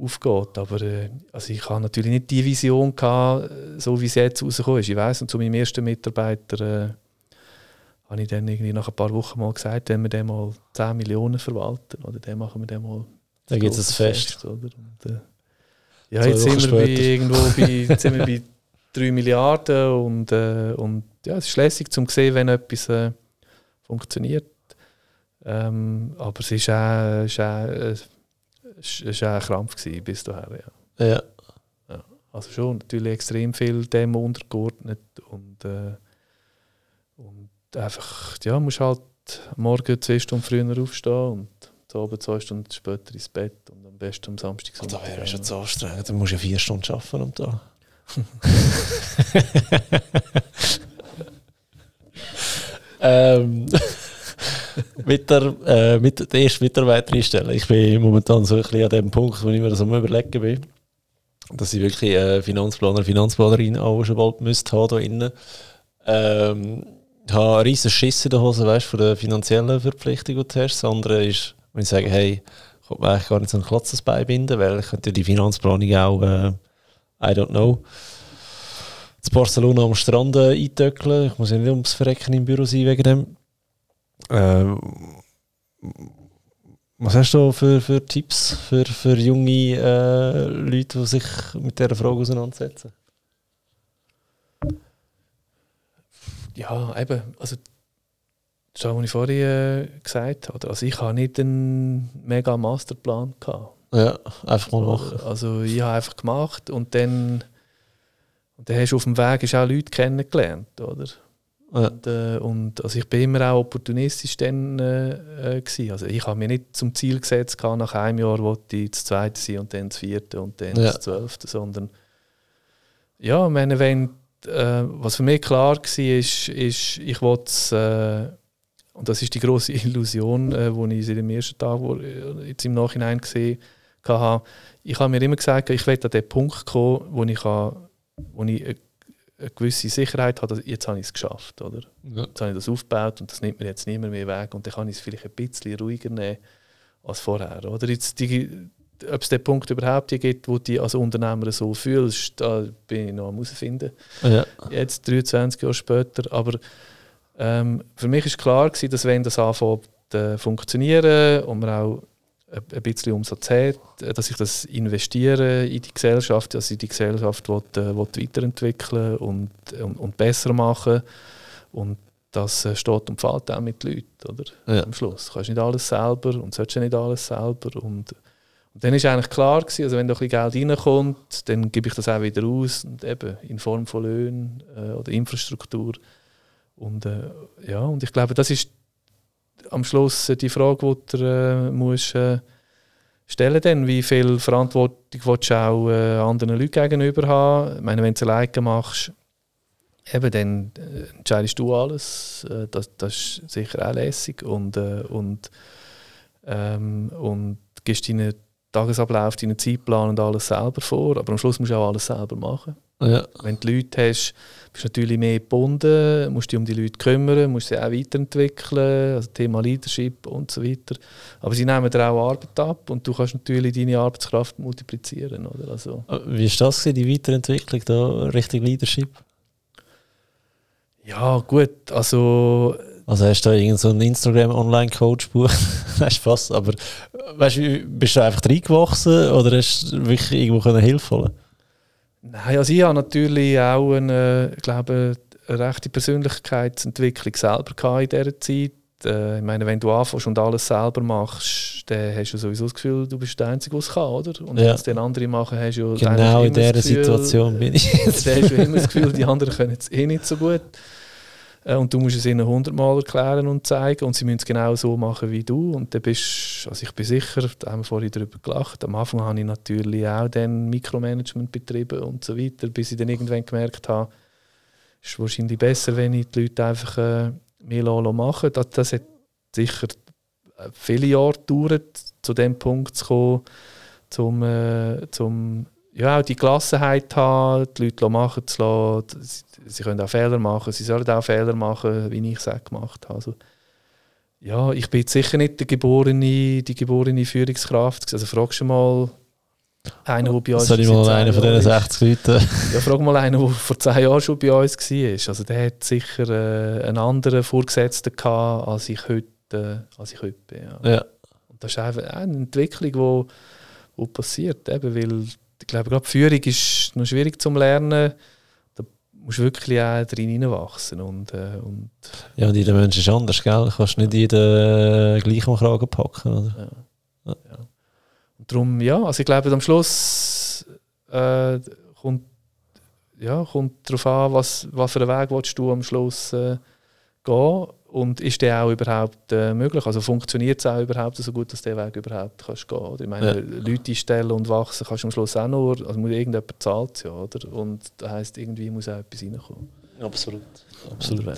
aufgeht. Aber äh, also ich habe natürlich nicht die Vision gehabt, so wie es jetzt rausgekommen ist. Ich weiß und zu meinem ersten Mitarbeiter äh, habe ich dann irgendwie nach ein paar Wochen mal gesagt, wenn wir den mal 10 Millionen verwalten, oder dann machen wir den mal Da gibt es ein Fest. Fest oder? Und, äh, ja, jetzt sind, wir bei, irgendwo bei, sind wir bei 3 Milliarden und, äh, und ja, es ist lässig zum sehen, wenn etwas äh, funktioniert. Ähm, aber es war auch, ist auch, äh, ist auch ein Krampf gewesen, bis dahin. Ja. ja. ja. Also schon natürlich extrem viel dem untergeordnet und, äh, und einfach, ja, musst halt morgen zwei Stunden früher aufstehen und zu Abend zwei Stunden später ins Bett und am besten am Samstag. Oh, da wäre schon zu anstrengend, dann musst du ja vier Stunden arbeiten am Tag. ähm, mit, der, äh, mit der ersten Mitarbeiterin stellen. Ich bin momentan so ein bisschen an dem Punkt, wo ich mir das am überlegen bin, dass ich wirklich äh, Finanzplaner, Finanzplanerin auch schon bald müsste haben da innen. Ähm, habe einen riesen Schiss in der Hose, weißt, von der finanziellen Verpflichtung, die du hast. Das andere ist, wenn ich sage, hey, ich kann mir eigentlich gar nicht so ein Klotzes beibinden, weil ich könnte die Finanzplanung auch, äh, I don't know, zu Barcelona am Strand äh, eintöckeln. Ich muss ja nicht ums Verrecken im Büro sein wegen dem. Ähm, was hast du für, für Tipps für, für junge äh, Leute, die sich mit dieser Frage auseinandersetzen? Ja, eben, also das was ich vorhin äh, gesagt habe. Also ich habe nicht einen mega Masterplan gehabt. Ja, einfach mal machen. Also ich habe einfach gemacht und dann, und dann hast du auf dem Weg auch Leute kennengelernt, oder? Ja. Und, äh, und, also ich bin immer auch opportunistisch dann äh, äh, Also ich habe mir nicht zum Ziel gesetzt, nach einem Jahr wollte ich das zweite sein und dann das vierte und dann ja. das zwölfte, sondern ja, ich meine, wenn, äh, was für mich klar war, ist, ist ich wollte äh, und das ist die große Illusion, äh, die ich seit dem ersten Tag wo, äh, jetzt im Nachhinein gesehen habe. Ich habe mir immer gesagt, ich will an den Punkt kommen, wo ich, kann, wo ich eine, eine gewisse Sicherheit habe, dass jetzt habe ich es geschafft. Oder? Ja. Jetzt habe ich das aufgebaut und das nimmt mir jetzt niemand mehr weg und dann kann ich es vielleicht ein bisschen ruhiger nehmen als vorher. Oder jetzt die, ob es den Punkt überhaupt gibt, wo du als Unternehmer so fühlst, da bin ich noch am herausfinden. Ja. Jetzt 23 Jahre später, aber ähm, für mich ist klar gewesen, dass wenn das anfängt äh, funktionieren und man auch ein bisschen Umsatz hat, äh, dass ich das investiere in die Gesellschaft, dass ich die Gesellschaft will, äh, will weiterentwickeln und, und, und, besser machen und das äh, steht und fällt auch mit den Leuten, oder? Ja. Am Schluss. Du kannst nicht alles selber und sollst nicht alles selber und dann ist eigentlich klar gewesen, also wenn da ein bisschen Geld reinkommt, dann gebe ich das auch wieder aus und eben in Form von Löhnen äh, oder Infrastruktur und, äh, ja, und ich glaube, das ist am Schluss die Frage, die du äh, musst, äh, stellen musst. Wie viel Verantwortung willst du auch äh, anderen Leuten gegenüber haben? Ich meine, wenn du es alleine machst, eben, dann äh, entscheidest du alles. Äh, das, das ist sicher auch lässig. Und, äh, und, ähm, und gibst deinen Tagesablauf, deinen Zeitplan und alles selber vor. Aber am Schluss musst du auch alles selber machen. Ja. Wenn du Leute hast, bist du natürlich mehr gebunden, musst dich um die Leute kümmern, musst sie auch weiterentwickeln, also Thema Leadership und so weiter. Aber sie nehmen dir auch Arbeit ab und du kannst natürlich deine Arbeitskraft multiplizieren. Oder? Also, Wie ist das, die Weiterentwicklung da Richtung Leadership? Ja, gut, also... Also hast du da irgendeinen so Instagram-Online-Coach-Buch? Nein, Spaß, aber weißt du, bist du einfach reingewachsen oder hast du wirklich irgendwo Hilfe holen Nein, also ich habe natürlich auch eine, glaube, eine rechte Persönlichkeitsentwicklung selber in dieser Zeit. Äh, ich meine, wenn du anfängst und alles selber machst, dann hast du sowieso das Gefühl, du bist der Einzige, der es kann, oder? Und ja. wenn es dann andere machen, hast du ja Genau in dieser Situation bin ich jetzt. Dann hast du immer das Gefühl, die anderen können es eh nicht so gut. Äh, und du musst es ihnen hundertmal erklären und zeigen. Und sie müssen es genau so machen wie du. Und dann bist, also ich bin sicher, da haben wir vorhin darüber gelacht, am Anfang habe ich natürlich auch dann Mikromanagement betrieben und so weiter, bis ich dann irgendwann gemerkt habe, es ist wahrscheinlich besser, wenn ich die Leute einfach äh, mehr machen das, das hat sicher äh, viele Jahre gedauert, zu dem Punkt zu kommen, zum, äh, zum ja, auch die Gelassenheit haben, die Leute machen zu lassen. Sie können auch Fehler machen, sie sollen auch Fehler machen, wie ich es auch gemacht habe. Also, ja, ich bin jetzt sicher nicht der geborene, die geborene Führungskraft. Also fragst du mal einen, der bei uns Soll ich mal einen von diesen 60 Leuten? Ja, frag mal einen, der vor 10 Jahren schon bei uns war. Also der hat sicher äh, einen anderen Vorgesetzten gehabt, als ich heute, äh, als ich heute bin. Ja. ja. das ist einfach eine Entwicklung, die wo, wo passiert. Eben, weil ich glaube, gerade Führung ist noch schwierig zu lernen. Da musst du wirklich auch drin hineinwachsen. Und, äh, und ja, und jeder Mensch ist anders, gell? Du kannst nicht jeden äh, gleich am Kragen packen, oder? Ja. ja. ja. Und darum, ja, also ich glaube, am Schluss äh, kommt, ja, kommt darauf an, was, was für einen Weg willst du am Schluss äh, gehen und ist der auch überhaupt äh, möglich? Also funktioniert es auch überhaupt so gut, dass der Weg überhaupt kannst gehen oder? Ich meine, ja. Leute einstellen und wachsen kannst du am Schluss auch nur, also muss irgendjemand zahlt ja, oder? Und das heisst, irgendwie muss auch etwas reinkommen. Absolut. Absolut.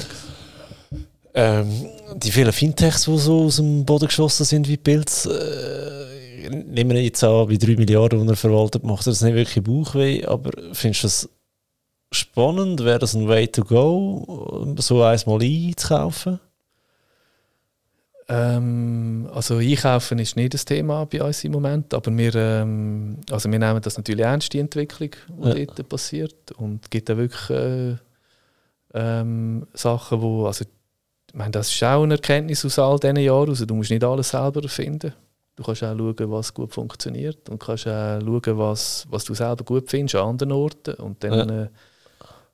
Ähm, die vielen Fintechs, die so aus dem Boden geschossen sind wie Pilz, äh, nehmen wir jetzt an, wie 3 Milliarden, die er verwaltet, macht das nicht wirklich Bauchweh, aber findest du das spannend? Wäre das ein Way to go, so eins mal einzukaufen? Ähm, also einkaufen ist nicht das Thema bei uns im Moment, aber wir, ähm, also wir nehmen das natürlich ernst, die Entwicklung, die ja. dort passiert. Und es gibt auch wirklich äh, ähm, Sachen, wo, also ich meine, das ist auch eine Erkenntnis aus all diesen Jahren. Also, du musst nicht alles selber erfinden. Du kannst auch schauen, was gut funktioniert und kannst auch schauen, was, was du selber gut findest an anderen Orten. Und dann ja. äh,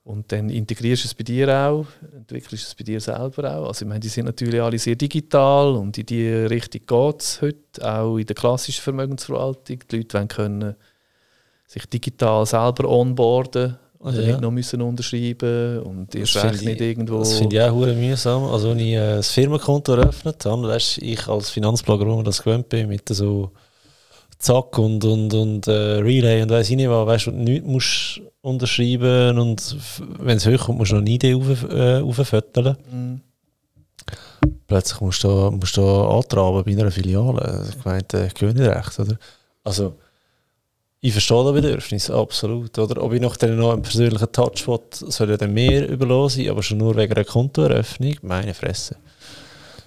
und dann integrierst du es bei dir auch, entwickelst es bei dir selber auch. Also ich meine, die sind natürlich alle sehr digital und in diese Richtung geht es heute, auch in der klassischen Vermögensverwaltung. Die Leute wollen können sich digital selber onboarden und ja. nicht noch müssen unterschreiben und erst recht nicht irgendwo... Das finde ich auch mühsam. Also wenn ich äh, ein Firmenkonto eröffnet habe, weißt, ich als Finanzblogger, wo das gewöhnt bin, mit so Zack und, und, und äh, Relay und weiss ich nicht was, du, nichts musst unterschreiben und wenn es hochkommt, musst du noch eine Idee auf, äh, auffütteln. Mhm. Plötzlich musst du, musst du antraben bei einer Filiale. Ich meine, äh, recht, oder? Also, ich verstehe das Bedürfnis, absolut. Oder? Ob ich noch, noch einen persönlichen Touch will, soll ja dann mehr überlassen aber schon nur wegen einer Kontoeröffnung, meine Fresse.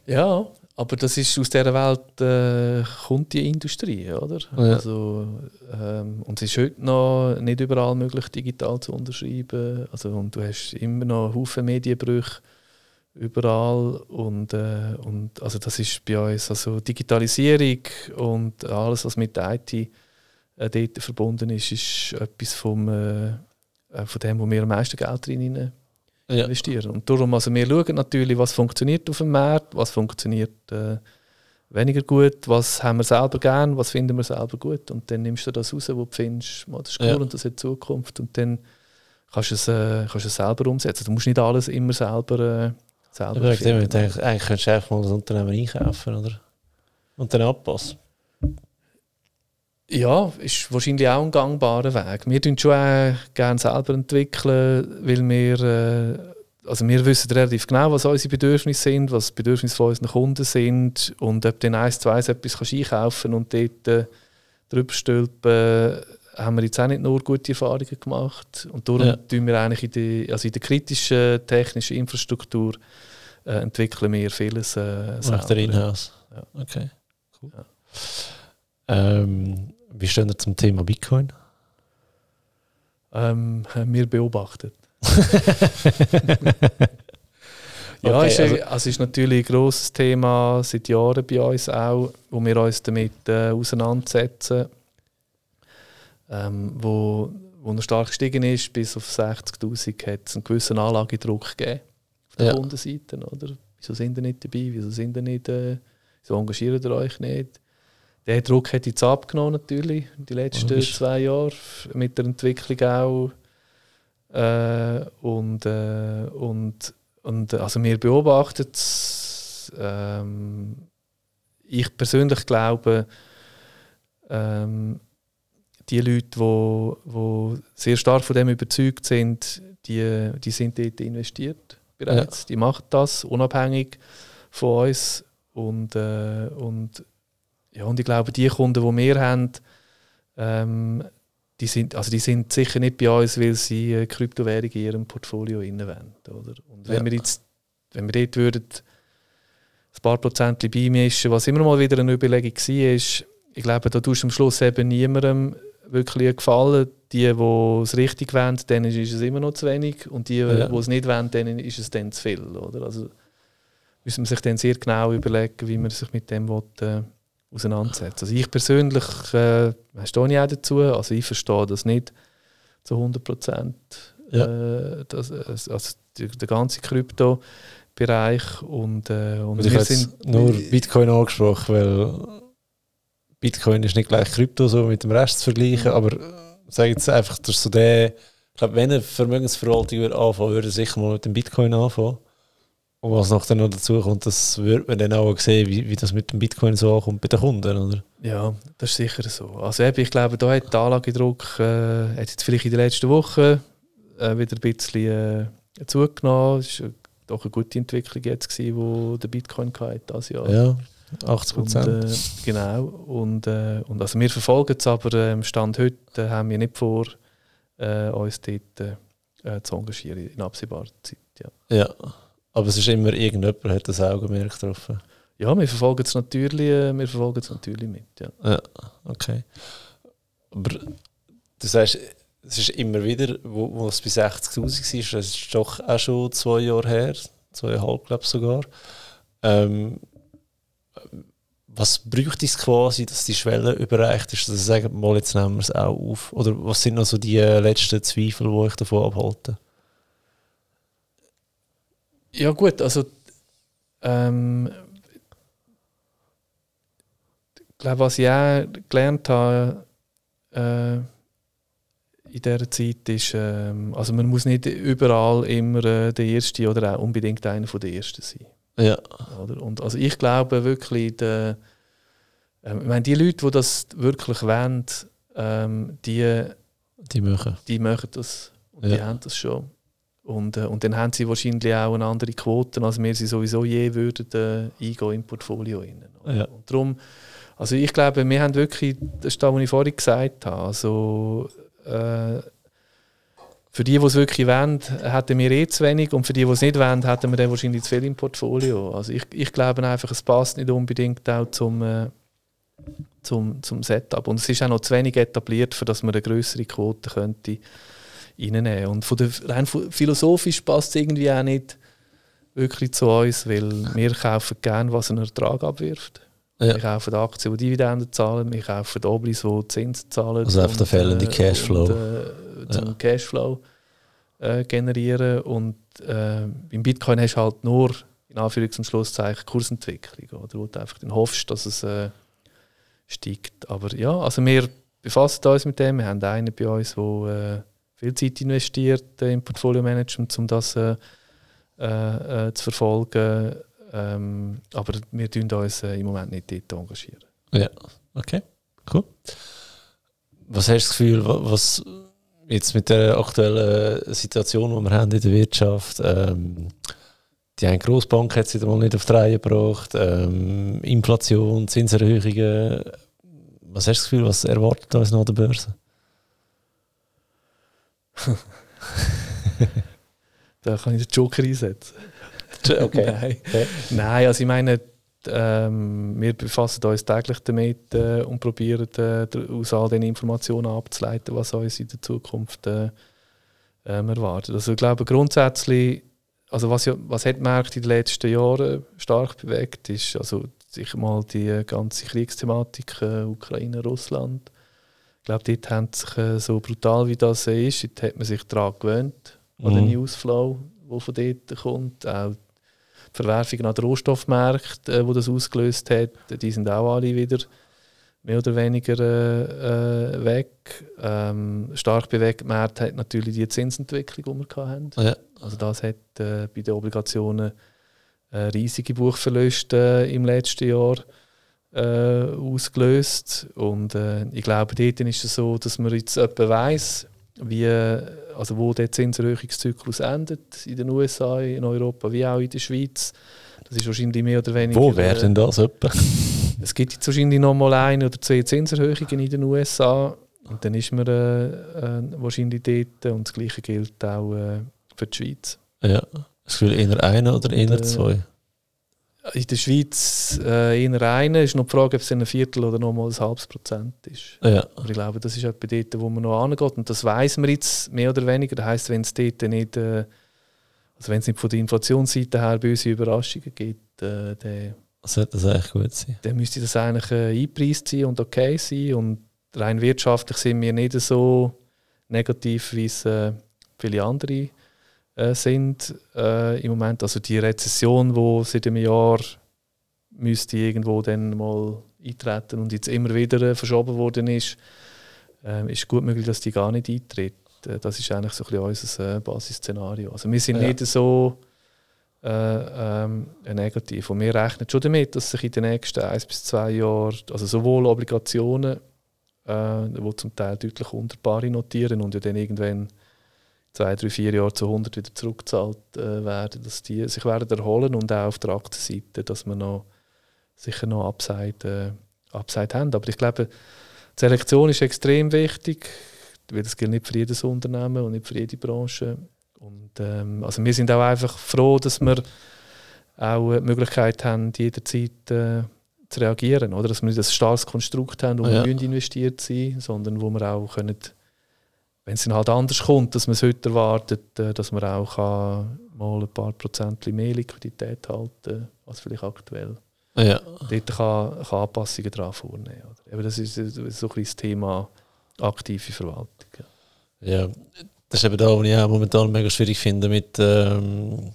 Ja, aber das ist aus dieser Welt äh, kommt die Industrie, oder? Ja. Also, ähm, und es ist heute noch nicht überall möglich, digital zu unterschreiben. Also, und du hast immer noch Haufen Medienbrüche überall. Und, äh, und also das ist bei uns also Digitalisierung und alles, was mit IT äh, dort verbunden ist, ist etwas vom, äh, äh von dem, wo wir am meisten Geld drin ja. investieren. Und darum, also wir schauen natürlich, was funktioniert auf dem Markt, was funktioniert äh, weniger gut, was haben wir selber gern, was finden wir selber gut. Und dann nimmst du das raus, wo du findest, oh, das ist cool ja. und das hat Zukunft. Und dann kannst du es, äh, kannst du es selber umsetzen. Du musst nicht alles immer selber, äh, selber ja. Ich denke, eigentlich könntest du einfach mal das Unternehmen einkaufen oder? und dann anpassen. Ja, ist wahrscheinlich auch ein gangbarer Weg. Wir entwickeln schon auch gerne selber, entwickeln, weil wir, äh, also wir wissen relativ genau, was unsere Bedürfnisse sind, was die Bedürfnisse von unseren Kunden sind und ob du in eins zu eins etwas kannst einkaufen und dort äh, drüber stülpen, haben wir jetzt auch nicht nur gute Erfahrungen gemacht. Und darum ja. tun wir eigentlich in der, also in der kritischen technischen Infrastruktur äh, entwickeln wir vieles äh, selber. Inhouse. Ja. Okay, cool. Ja. Ähm, wie stehen ihr zum Thema Bitcoin? Ähm, wir beobachtet. ja, okay, ist, also, also ist natürlich ein grosses Thema seit Jahren bei uns auch, wo wir uns damit äh, auseinandersetzen. Ähm, wo, wo er stark gestiegen ist, bis auf 60'000 hat es einen gewissen Anlagedruck gegeben auf der ja. Kundenseite. Oder? Wieso sind ihr nicht dabei? Wieso sind ihr nicht, äh, wieso engagiert ihr euch nicht? Der Druck hat jetzt abgenommen natürlich in den letzten oh, zwei Jahren mit der Entwicklung auch äh, und, äh, und, und also wir beobachten es ähm, ich persönlich glaube ähm, die Leute, die wo, wo sehr stark von dem überzeugt sind, die, die sind dort investiert bereits. Ja. Die machen das unabhängig von uns und, äh, und ja, und ich glaube, die Kunden, die wir haben, ähm, die, sind, also die sind sicher nicht bei uns, weil sie äh, Kryptowährung in ihrem Portfolio wollen. Oder? Und wenn ja. wir jetzt, wenn wir dort würden, ein paar Prozent beimischen, was immer mal wieder eine Überlegung war, ist, ich glaube, da tust du am Schluss eben niemandem wirklich gefallen. Die, die es richtig wollen, denen ist es immer noch zu wenig. Und die, ja. die es nicht wollen, denen ist es dann zu viel. Oder? Also müssen wir sich dann sehr genau überlegen, wie man sich mit dem will, äh, auseinandersetzen. Also ich persönlich äh, stehe ich auch dazu, also ich verstehe das nicht zu 100 Prozent. Ja. Äh, das, also der, der ganze Krypto-Bereich und, äh, und, und ich wir sind nur Bitcoin angesprochen, weil Bitcoin ist nicht gleich Krypto so mit dem Rest zu vergleichen, aber sage jetzt einfach, dass so der, ich glaube, wenn eine Vermögensverwaltung würde anfangen, würde sicher mal mit dem Bitcoin anfangen. Und was noch dann noch dazu kommt, das wird man dann auch sehen, wie, wie das mit dem Bitcoin so ankommt bei den Kunden, oder? Ja, das ist sicher so. Also eben, ich glaube, da hat der Anlagedruck äh, hat jetzt vielleicht in den letzten Wochen äh, wieder ein bisschen äh, zugenommen. Es war doch eine gute Entwicklung jetzt gewesen, wo der Bitcoin hatte das Jahr. Ja, 80 Prozent. Äh, genau. Und, äh, und also wir verfolgen es, aber im Stand heute haben wir nicht vor, äh, uns dort zu engagieren in absehbarer Zeit. Ja. ja. Aber es ist immer irgendjemand, hat das Augenmerk getroffen. Ja, wir verfolgen es natürlich, äh, wir verfolgen es natürlich mit. Ja. ja, okay. Aber du sagst, es ist immer wieder, wo, wo es bei 60'000 war, das ist doch auch schon zwei Jahre her, zweieinhalb glaube ich sogar. Ähm, was bräuchte es quasi, dass die Schwelle überreicht ist, dass sie sagen, mal jetzt nehmen wir es auch auf? Oder was sind noch so die letzten Zweifel, die euch davon abhalten? Ja gut, also ähm, ich glaube, was ich auch gelernt habe äh, in dieser Zeit ist, äh, also man muss nicht überall immer äh, der Erste oder auch unbedingt einer von der Ersten sein. Ja. Oder? Und also ich glaube wirklich, der, äh, ich meine, die Leute, die das wirklich wollen, ähm, die, die machen. Die machen das und ja. die haben das schon. Und, äh, und dann haben sie wahrscheinlich auch eine andere Quote, als wir sie sowieso je würden äh, eingehen im Portfolio. Rein, ja. Und darum, also ich glaube, wir haben wirklich, das ist das, was ich vorhin gesagt habe, also äh, für die, die es wirklich wollen, hätten wir eh zu wenig und für die, die es nicht wollen, hätten wir dann wahrscheinlich zu viel im Portfolio. Also ich, ich glaube einfach, es passt nicht unbedingt auch zum, äh, zum, zum Setup. Und es ist auch noch zu wenig etabliert, für dass man eine größere Quote könnte reinnehmen. Und von der, rein philosophisch passt es irgendwie auch nicht wirklich zu uns, weil wir kaufen gerne, was einen Ertrag abwirft. Ja. Wir kaufen Aktien, die Dividenden zahlen, wir kaufen Oblis, die Zinsen zahlen. Also auf der fehlende äh, Cashflow. Und, äh, zum ja. Cashflow äh, generieren. Und äh, im Bitcoin hast du halt nur, in Anführungs- und Schlusszeichen, Kursentwicklung. Oder? Wo du einfach dann hoffst, dass es äh, steigt. Aber ja, also wir befassen uns mit dem. Wir haben einen bei uns, der viel Zeit investiert äh, im Portfolio-Management, um das äh, äh, äh, zu verfolgen. Ähm, aber wir tun uns äh, im Moment nicht dort engagieren. Ja, okay, cool. Was hast du das Gefühl, was jetzt mit der aktuellen Situation, die wir haben in der Wirtschaft, ähm, die eine Grossbank hat sie mal nicht auf die Reihe gebracht, ähm, Inflation, Zinserhöhungen. Was hast du das Gefühl, was erwartet uns noch an der Börse? da kann ich den Joker einsetzen. Okay. Nein. okay. Nein, also ich meine, ähm, wir befassen uns täglich damit äh, und probieren äh, aus all den Informationen abzuleiten, was uns in der Zukunft äh, ähm, erwartet. Also ich glaube grundsätzlich, also was, ja, was hat Märkte in den letzten Jahren stark bewegt, ist also sicher mal die ganze Kriegsthematik äh, Ukraine, Russland ich glaube, dort haben sich äh, so brutal wie das ist, dort hat man sich daran gewöhnt, an den mhm. Newsflow, der von dort kommt. Auch die Verwerfungen an den Rohstoffmärkten, äh, wo das ausgelöst hat, die sind auch alle wieder mehr oder weniger äh, äh weg. Ähm, stark bewegt Märkte hat natürlich die Zinsentwicklung, die wir hatten. Ja. Also das hat äh, bei den Obligationen äh, riesige Buchverluste im letzten Jahr äh, ausgelöst. Und äh, ich glaube, dort ist es so, dass man jetzt etwa weiss, wie, also wo der Zinserhöhungszyklus endet, in den USA, in Europa, wie auch in der Schweiz. Das ist wahrscheinlich mehr oder weniger... Wo wäre denn das etwa? es gibt jetzt wahrscheinlich noch mal eine oder zwei Zinserhöhungen in den USA. Und dann ist man äh, äh, wahrscheinlich dort. Und das Gleiche gilt auch äh, für die Schweiz. Ja, das Gefühl eher eine oder eher äh, zwei? In der Schweiz äh, eher eine. ist noch die Frage, ob es ein Viertel oder noch mal ein halbes Prozent ist. Ja. Aber ich glaube, das ist etwa dort, wo man noch angeht. Und das weiß man jetzt mehr oder weniger. Das heisst, wenn es dort nicht, äh, also wenn es nicht von der Inflationsseite her böse Überraschungen gibt, äh, dann Sollte das eigentlich gut sein? Dann müsste das eigentlich äh, einpreist sein und okay sein. Und rein wirtschaftlich sind wir nicht so negativ, wie es äh, viele andere äh, sind äh, im Moment. Also die Rezession, die seit einem Jahr müsste irgendwo dann mal eintreten und jetzt immer wieder äh, verschoben worden ist, äh, ist gut möglich, dass die gar nicht eintritt. Äh, das ist eigentlich so ein bisschen unser Basisszenario. Also wir sind ja. nicht so äh, ähm, negativ. Und wir rechnen schon damit, dass sich in den nächsten eins bis zwei Jahren, also sowohl Obligationen, äh, die zum Teil deutlich unter Pari notieren und ja dann irgendwann zwei, drei, vier Jahre zu 100 wieder zurückgezahlt äh, werden, dass die sich werden erholen und auch auf der Aktienseite, dass wir noch sicher noch Upside, äh, Upside haben. Aber ich glaube, die Selektion ist extrem wichtig, weil das gilt nicht für jedes Unternehmen und nicht für jede Branche. Und, ähm, also wir sind auch einfach froh, dass wir auch die Möglichkeit haben, jederzeit äh, zu reagieren. Oder? Dass wir nicht ein starres Konstrukt haben, wo ja. wir investiert sind, sondern wo wir auch können, wenn es dann halt anders kommt, dass man es heute erwartet, äh, dass man auch kann, mal ein paar Prozent mehr Liquidität halten als vielleicht aktuell. Ja. Dort kann, kann Anpassungen dran vornehmen. Oder? das ist so ein das Thema aktive Verwaltung. Ja. das ist eben da, was ich auch momentan mega schwierig finde mit ähm,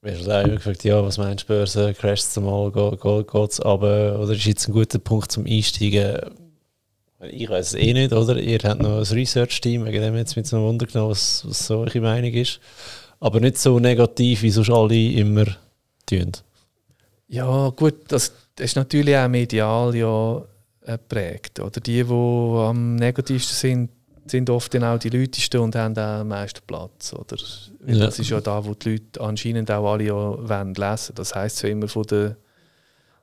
wirst du auch gefragt, ja, was meinst du, Börse, crasht es mal, geht es aber oder ist jetzt ein guter Punkt zum Einsteigen? Ich weiß es eh nicht, oder? Ihr habt noch ein Research-Team, wegen dem jetzt mit so einem Wunder genommen, was, was so eure Meinung ist. Aber nicht so negativ, wie sonst alle immer tun. Ja, gut, das, das ist natürlich auch medial ja geprägt. Oder die, die am negativsten sind, sind oft dann auch die Leutesten und haben auch am meisten Platz. Oder? Ja. Das ist ja da, wo die Leute anscheinend auch alle ja wollen lesen. Das heisst ja immer von der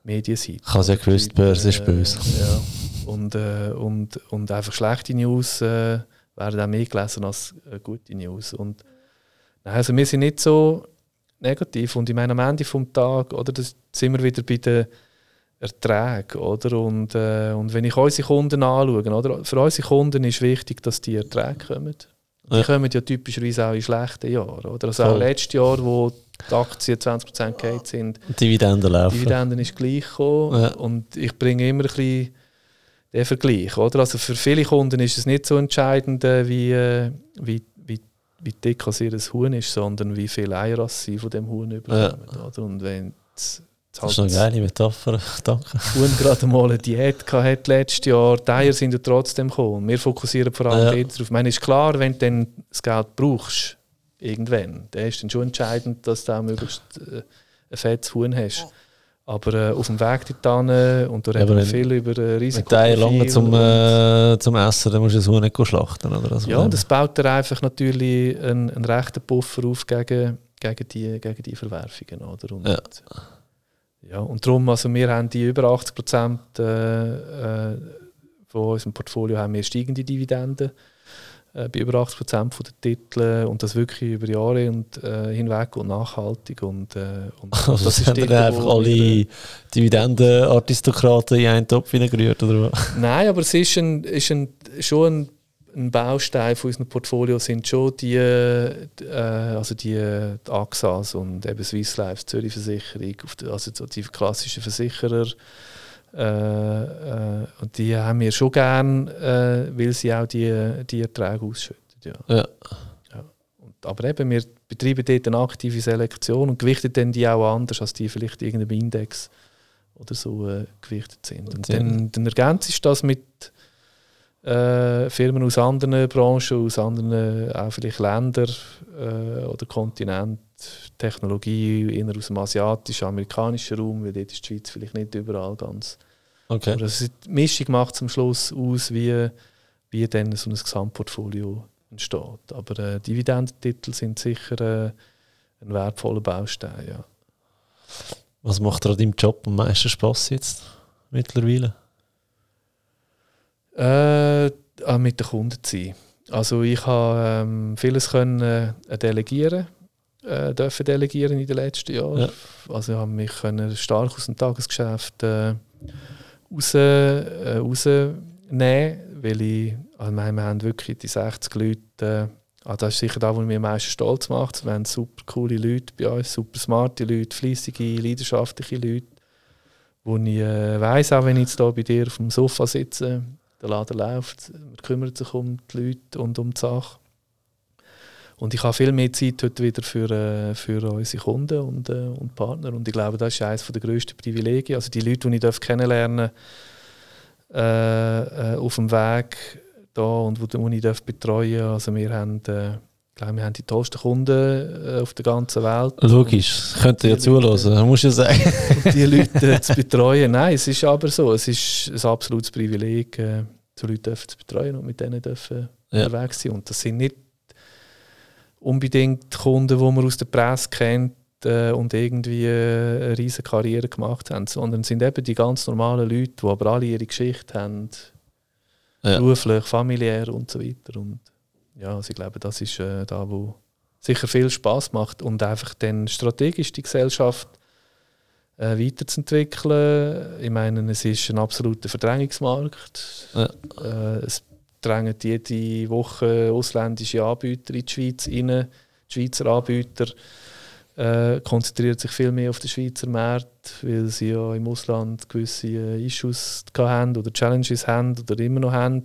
Medienseite. Ich habe es ja gewusst, Börse ist böse. Äh, ja. Und, äh, und, und einfach schlechte News äh, werden auch mehr gelesen als äh, gute News. Und, nein, also wir sind nicht so negativ. Und ich meine, am Ende des Tages, oder, das sind wir wieder bei den Erträgen. Oder? Und, äh, und wenn ich unsere Kunden anschaue, oder? für unsere Kunden ist wichtig, dass die Erträge kommen. Die ja. kommen ja typischerweise auch in schlechten Jahren. Oder? Also auch letztes Jahr, wo die Aktien 20% gehalten sind, Dividenden laufen. Dividenden ist gleich gekommen. Ja. Und ich bringe immer ein bisschen den Vergleich. Oder? Also für viele Kunden ist es nicht so entscheidend, äh, wie, äh, wie, wie, wie dick ein Huhn ist, sondern wie viele Eier sie von dem Huhn überkommen. Ja. Oder? Und wenn das ist eine geile Metapher, danke. Und gerade mal eine Diät hatte letztes Jahr. Die Eier sind ja trotzdem gekommen. Wir fokussieren vor allem ja. darauf. Ich meine, ist klar, wenn du dann das Geld brauchst, irgendwann, dann ist dann schon entscheidend, dass du auch möglichst äh, ein fettes Huhn hast. Aber äh, auf dem Weg dorthin, und da reden wir viel über äh, Risiko. Wenn du lange zum, äh, zum Essen, dann musst du das Huhn nicht schlachten. Oder? Also ja, und das baut dir einfach natürlich einen, einen rechten Puffer auf gegen, gegen, die, gegen die Verwerfungen. Oder? Und, ja. Ja, und darum, also wir haben die über 80 Prozent äh, äh, von unserem Portfolio haben wir steigende Dividenden äh, bei über 80 Prozent der Titel und das wirklich über Jahre und, äh, hinweg und nachhaltig. Und, äh, und also das ist Titel, einfach alle Dividendenaristokraten in einen Topf hineingerührt, oder Nein, aber es ist, ein, ist ein, schon ein ein Baustein von unserem Portfolio sind schon die, äh, also die, die AXAs und eben Swiss Life, Zürich Versicherung, also die klassischen Versicherer. Äh, äh, und die haben wir schon gern, äh, weil sie auch die, die Erträge ausschütten. Ja. ja. ja. Und, aber eben, wir betreiben dort eine aktive Selektion und gewichten dann die auch anders, als die vielleicht irgendeinem Index oder so äh, gewichtet sind. Und dann, dann ergänzt das mit äh, Firmen aus anderen Branchen, aus anderen auch vielleicht Ländern oder Kontinenten, Technologie eher aus dem asiatischen, amerikanischen Raum, weil dort ist die Schweiz vielleicht nicht überall ganz. Okay. Aber also die Mischung macht zum Schluss aus, wie, wie dann so ein Gesamtportfolio entsteht. Aber äh, Dividendentitel sind sicher äh, ein wertvoller Baustein. Ja. Was macht dir an deinem Job am meisten Spaß jetzt mittlerweile? Äh, mit den Kunden zu sein. Also ich habe ähm, vieles können äh, delegieren, äh, dürfen delegieren in den letzten Jahren. Ja. Also ich habe mich können stark aus dem Tagesgeschäft äh, raus, äh, rausnehmen, weil ich, also wir haben wirklich die 60 Leute, äh, ah, das ist sicher das, was mich am meisten stolz macht. Wir haben super coole Leute bei uns, super smarte Leute, fleissige, leidenschaftliche Leute wo ich äh, weiss, auch wenn ich jetzt hier bei dir auf dem Sofa sitze, der Laden läuft, man kümmert sich um die Leute und um die Sache. Und ich habe viel mehr Zeit heute wieder für, äh, für unsere Kunden und, äh, und Partner. Und ich glaube, das ist eines der grössten Privilegien. Also die Leute, die ich kennenlernen äh, äh, auf dem Weg da und wo ich darf betreuen darf. Also wir haben, äh, glaube, wir haben die tollsten Kunden auf der ganzen Welt. Logisch, könnte ja zulassen, du ja sagen. die Leute zu betreuen. Nein, es ist aber so. Es ist ein absolutes Privileg, äh, so Leute zu betreuen und mit denen dürfen ja. unterwegs sein. Und das sind nicht unbedingt Kunden, die man aus der Presse kennt äh, und irgendwie äh, eine riesige Karriere gemacht haben, sondern sind eben die ganz normalen Leute, die aber alle ihre Geschichte haben, ja. beruflich, familiär und so weiter. Und ja, also ich glaube, das ist äh, da, wo sicher viel Spaß macht und einfach dann strategisch die Gesellschaft äh, weiterzuentwickeln. Ich meine, es ist ein absoluter Verdrängungsmarkt. Ja. Äh, es drängen jede Woche ausländische Anbieter in die Schweiz rein. Die Schweizer Anbieter äh, konzentrieren sich viel mehr auf den Schweizer Markt, weil sie ja im Ausland gewisse äh, Issues haben oder Challenges haben oder immer noch haben.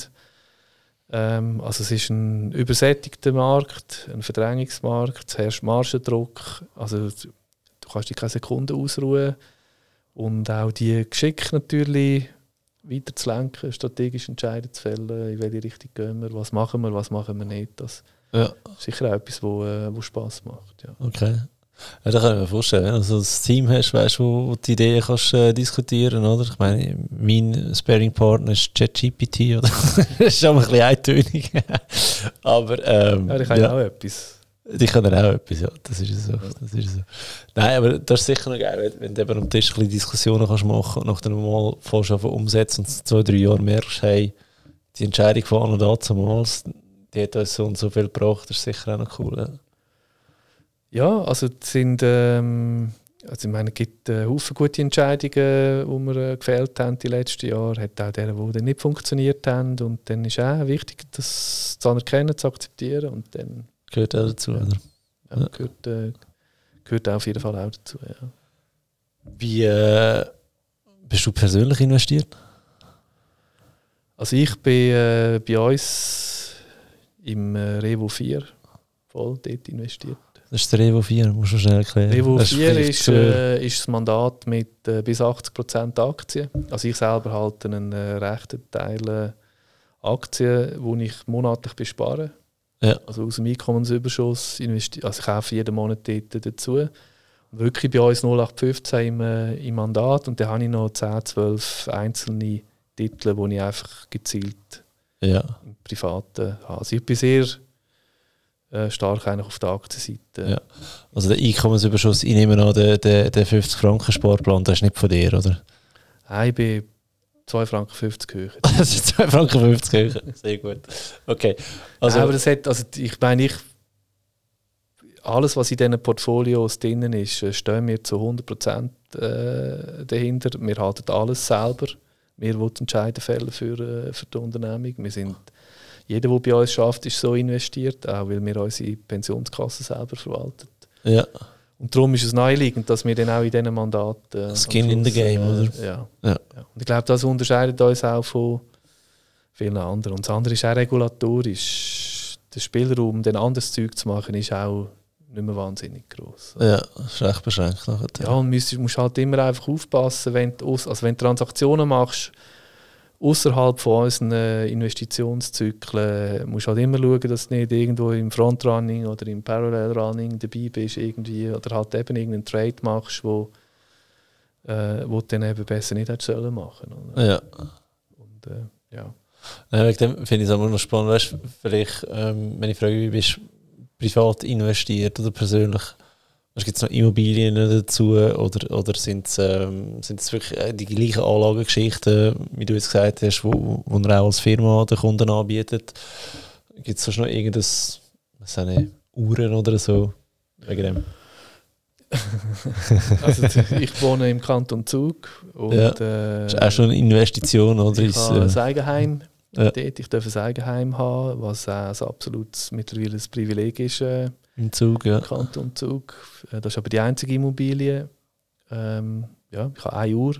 Ähm, also es ist ein übersättigter Markt, ein Verdrängungsmarkt, es herrscht Margendruck, also du kannst dich keine Sekunde ausruhen und auch die Geschick natürlich weiter zu lenken, strategisch Entscheidungen zu fällen, in welche Richtung gehen wir, was machen wir, was machen wir nicht. Das ja. ist sicher auch etwas, wo, äh, wo Spass macht. Ja. Okay. Ja, das kann ich mir vorstellen, wenn du so ein Team hast, weißt, wo, wo die Ideen kannst äh, diskutieren oder? Ich meine, mein Sparing-Partner ist ChatGPT, oder? das ist schon ein bisschen eintönig. Aber, ähm, ja, ich kann ja auch etwas. Die können auch etwas, ja. Das ist so. Das ist so. Nein, aber das ist sicher noch geil, wenn, du eben am Tisch ein Diskussionen kannst machen und nachdem mal voll umsetzen und zwei, drei Jahre merkst, hey, die Entscheidung von an und da zumals, die hat uns so und so viel gebracht, das ist sicher auch noch cool. Ja, ja also sind, ähm, also ich meine, es gibt äh, Haufen gute Entscheidungen, die wir äh, gefällt haben die letzten Jahre. Es Hat auch deren, die nicht funktioniert haben und dann ist auch wichtig, das zu anerkennen, zu akzeptieren und dann Gehört auch dazu, ja. oder? Ja, Gehört, äh, gehört auf jeden Fall auch dazu, ja. Wie äh, bist du persönlich investiert? Also ich bin äh, bei uns im äh, Revo 4 voll dort investiert. Das ist der Revo 4, musst du schnell erklären. Revo 4 ist, äh, ist das Mandat mit äh, bis 80% Aktien. Also ich selber halte einen äh, rechten Teil äh, Aktien, die ich monatlich bespare. Ja. Also aus dem Einkommensüberschuss also ich kaufe jeden Monat dort dazu. Wirklich bei uns 0815 im, äh, im Mandat und dann habe ich noch 10, 12 einzelne Titel, die ich einfach gezielt ja. im Privaten habe. Also ich bin sehr äh, stark eigentlich auf der Aktienseite. Ja. Also der Einkommensüberschuss, ich nehme an, der, der, der 50-Franken-Sparplan, das ist nicht von dir, oder? Nein, ich bin 2,50 Franken höher. das ist 2,50 Franken höher. Sehr gut. Okay. Also, aber das hat, also ich meine, ich, alles, was in diesen Portfolios drin ist, äh, stehen wir zu 100% äh, dahinter. Wir halten alles selber. Wir wollen Entscheidungen fällen für, äh, für die Unternehmung. Wir sind, jeder, der bei uns schafft, ist so investiert, auch weil wir unsere Pensionskasse selber verwalten. Ja. Und darum ist es naheliegend, dass wir dann auch in diesem Mandat. Äh, Skin in the game, äh, oder? Ja. ja. ja. Und ich glaube, das unterscheidet uns auch von vielen anderen. Und das andere ist auch regulatorisch. Der Spielraum, dann anderes Zeug zu machen, ist auch nicht mehr wahnsinnig groß. Ja, das ist recht beschränkt. Nachher. Ja, und du musst halt immer einfach aufpassen, wenn du, also wenn du Transaktionen machst, außerhalb von unseren äh, Investitionszyklen musst du halt immer schauen, dass du nicht irgendwo im Frontrunning oder im Parallel-Running dabei bist irgendwie, oder halt eben irgendeinen Trade machst, wo, äh, wo du dann eben besser nicht hättest sollen machen. Oder? Ja. Und, äh, ja. Ja, wegen dem finde ich es auch noch spannend, weißt, vielleicht, ähm, wenn ich frage, wie bist du privat investiert oder persönlich, Gibt es noch Immobilien dazu oder, oder sind es ähm, wirklich äh, die gleichen Anlagegeschichten, wie du jetzt gesagt hast, wo, wo ihr auch als Firma den Kunden anbietet? Gibt es noch irgendein, was eine Uhren oder so wegen dem? also ich wohne im Kanton Zug und ja. äh, ist auch schon eine Investition oder ich ist, habe ein Eigenheim ja. dort. Ich darf ein Eigenheim haben, was auch ein absolutes mittlerweile ein Privileg ist. Im Zug, ja. Kanton Zug. Äh, das ist aber die einzige Immobilie. Ähm, ja, ich habe eine Uhr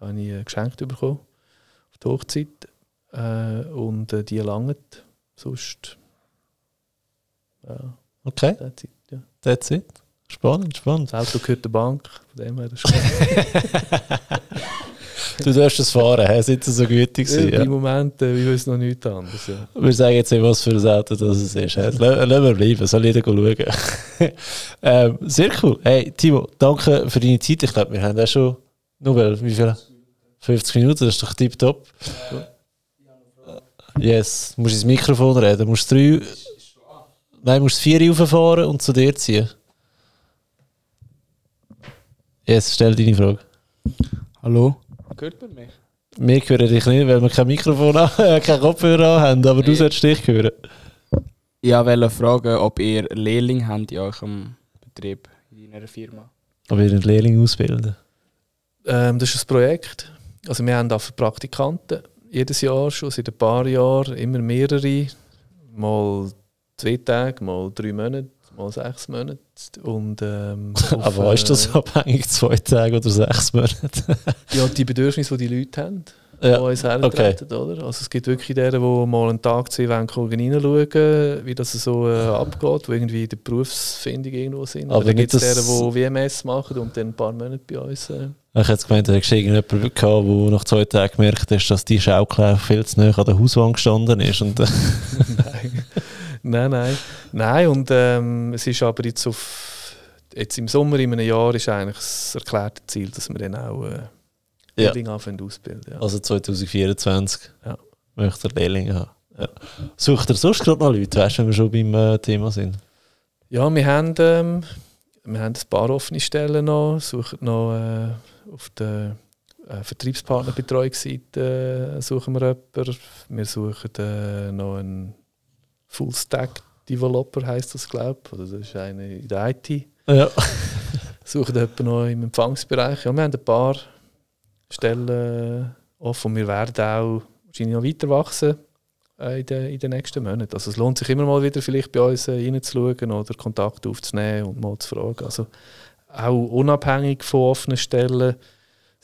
habe ich äh, geschenkt bekommen auf die Hochzeit. Äh, und äh, die langen sonst. Ja, Okay, that's it, ja. that's it. Spannend, spannend. Das Auto gehört der Bank, von dem her das ist. Du darfst es fahren, hä? sind sie so gütig gewesen, ja. Im Moment, äh, ich weiß noch nichts anderes. Ja. Wir sagen jetzt nicht, was für ein Auto das es ist. Lassen wir bleiben, soll jeder schauen. ähm, sehr cool. Hey, Timo, danke für deine Zeit. Ich glaube, wir haben auch schon, nur weil, wie viel? 50 Minuten, das ist doch tipptopp. Yes, du musst ins Mikrofon reden. Du musst drei, nein, du musst vier rauffahren und zu dir ziehen. Yes, stell deine Frage. Hallo? Hört man mich? Wir hören dich nicht, weil wir kein Mikrofon an, äh, kein Kopfhörer haben, aber du Nee. solltest dich hören. Ich wollte fragen, ob ihr Lehrling habt in eurem Betrieb, in einer Firma. Aber ihr einen Lehrling ausbilden. Ähm, das ist ein Projekt. Also wir haben auch für Praktikanten jedes Jahr schon seit ein paar Jahren immer mehrere, mal zwei Tage, mal drei Monate, mal sechs Monate. Und, ähm, auf, Aber ist das abhängig, zwei Tage oder sechs Monate? Ja, die Bedürfnisse, die die Leute haben, die ja, uns hertreten, oder? Also es gibt wirklich deren, die mal einen Tag, zwei wollen kommen, reinschauen, wie das so äh, abgeht, die irgendwie in der Berufsfindung irgendwo sind. Aber dann gibt es deren, die WMS machen und dann ein paar Monate bei uns... Äh, ich hätte gemeint, hättest du irgendjemanden gehabt, der nach zwei Tagen gemerkt hat, dass die Schaukel viel zu nah an der Hauswand gestanden ist. Und, nein. Nein, nein. Nein, und ähm, es ist aber jetzt auf. Jetzt im Sommer in einem Jahr ist eigentlich das erklärte Ziel, dass wir dann auch äh, Ja. Lehrlinge anfangen ausbilden. Ja. also 2024 Ja. möchte er Lehrlinge haben. Ja. Sucht er sonst gerade noch Leute, weißt du, wenn wir schon beim äh, Thema sind? ja, wir haben, ähm, wir haben ein paar offene Stellen noch, suchen noch äh, auf der äh, Vertriebspartnerbetreuungsseite äh, suchen wir jemanden. Wir suchen äh, noch einen Full-Stack-Developer, heisst das, glaube ich. Oder das ist einer in der IT. Ja. suchen jemanden noch im Empfangsbereich. Ja, wir haben ein paar Stellen offen und wir werden auch wahrscheinlich noch weiter wachsen äh, in, den, in den nächsten Monaten. Also es lohnt sich immer mal wieder vielleicht bei uns äh, reinzuschauen oder Kontakt aufzunehmen und mal zu fragen. Also auch unabhängig von offenen Stellen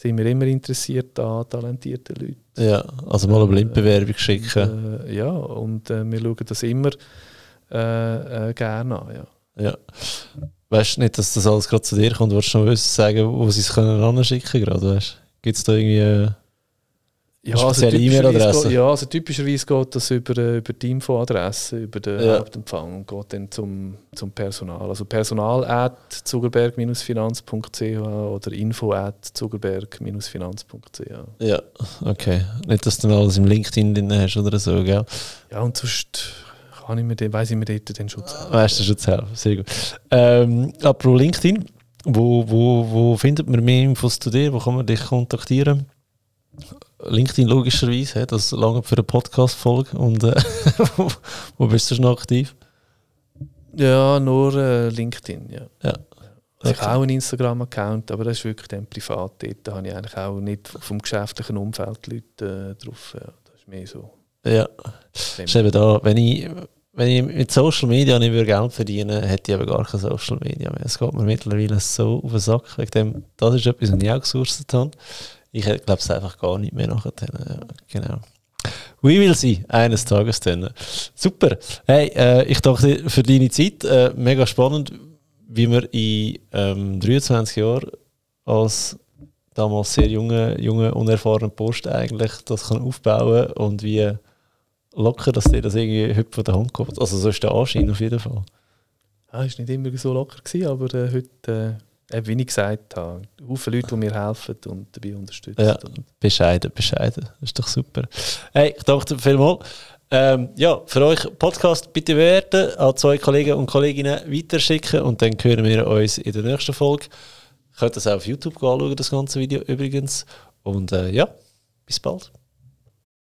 sind wir immer interessiert an talentierten Leuten. ja, also mal eine Blindbewerbung schicken. Äh, ja, und äh, wir schauen das immer äh, äh, gerne an. Ja. Ja. Weißt du nicht, dass das alles gerade zu dir kommt? Wolltest du noch wissen, sagen, wo sie es können anschicken gerade, weißt Gibt es da irgendwie... Ja, typischerweise E-Mail-Adresse? Ja, also typischerweise geht das über, äh, über die Infoadresse, über den Ja. Hauptempfang und geht dann zum, zum Personal. Also personal at zugerberg-finanz.ch oder info at zugerberg-finanz.ch. ja, okay. Nicht, dass du dann alles im LinkedIn drin hast oder so, gell? Ja, und sonst kann ich mir den, weiss ich mir dort den Schutz haben. Weißt du schon zu helfen, sehr gut. Ähm, apropos LinkedIn, wo, wo, wo findet man mehr Infos zu dir? Wo kann man dich kontaktieren? LinkedIn logischerweise, das lange für eine Podcast-Folge. Und äh, wo, bist du schon aktiv? Ja, nur äh, LinkedIn, ja. Ja. Also Ich habe auch einen Instagram-Account, aber das ist wirklich dann privat. Da habe ich eigentlich auch nicht vom geschäftlichen Umfeld Leute äh, drauf. Ja. Das ist mehr so. Ja, ist eben da, wenn ich, wenn ich mit Social Media nicht würde Geld verdienen hätte ich eben gar kein Social Media mehr. Es geht mir mittlerweile so auf den Sack. Wegen dem, das ist etwas, was ich auch gesourcet habe. Ich glaube es einfach gar nicht mehr nachher. Ja, genau. We will see, eines Tages dann. Super. Hey, äh, ich danke dir für deine Zeit. Äh, mega spannend, wie man in ähm, 23 Jahren als damals sehr junge, junge unerfahrene Post eigentlich das kann aufbauen und wie locker, dass dir das irgendwie heute von der Hand kommt. Also so ist der Anschein auf jeden Fall. Ja, war nicht immer so locker, gewesen, aber äh, heute, äh, eben, wie ich gesagt habe, viele Leute, die mir helfen und dabei unterstützen. Ja. Bescheiden, bescheiden. Das ist doch super. Hey, ich danke dir vielmals. Ähm, ja, für euch Podcast bitte bewerten, an zwei Kollegen und Kolleginnen weiterschicken und dann hören wir uns in der nächsten Folge. Ihr könnt das auch auf YouTube anschauen, das ganze Video übrigens. Und äh, ja, bis bald.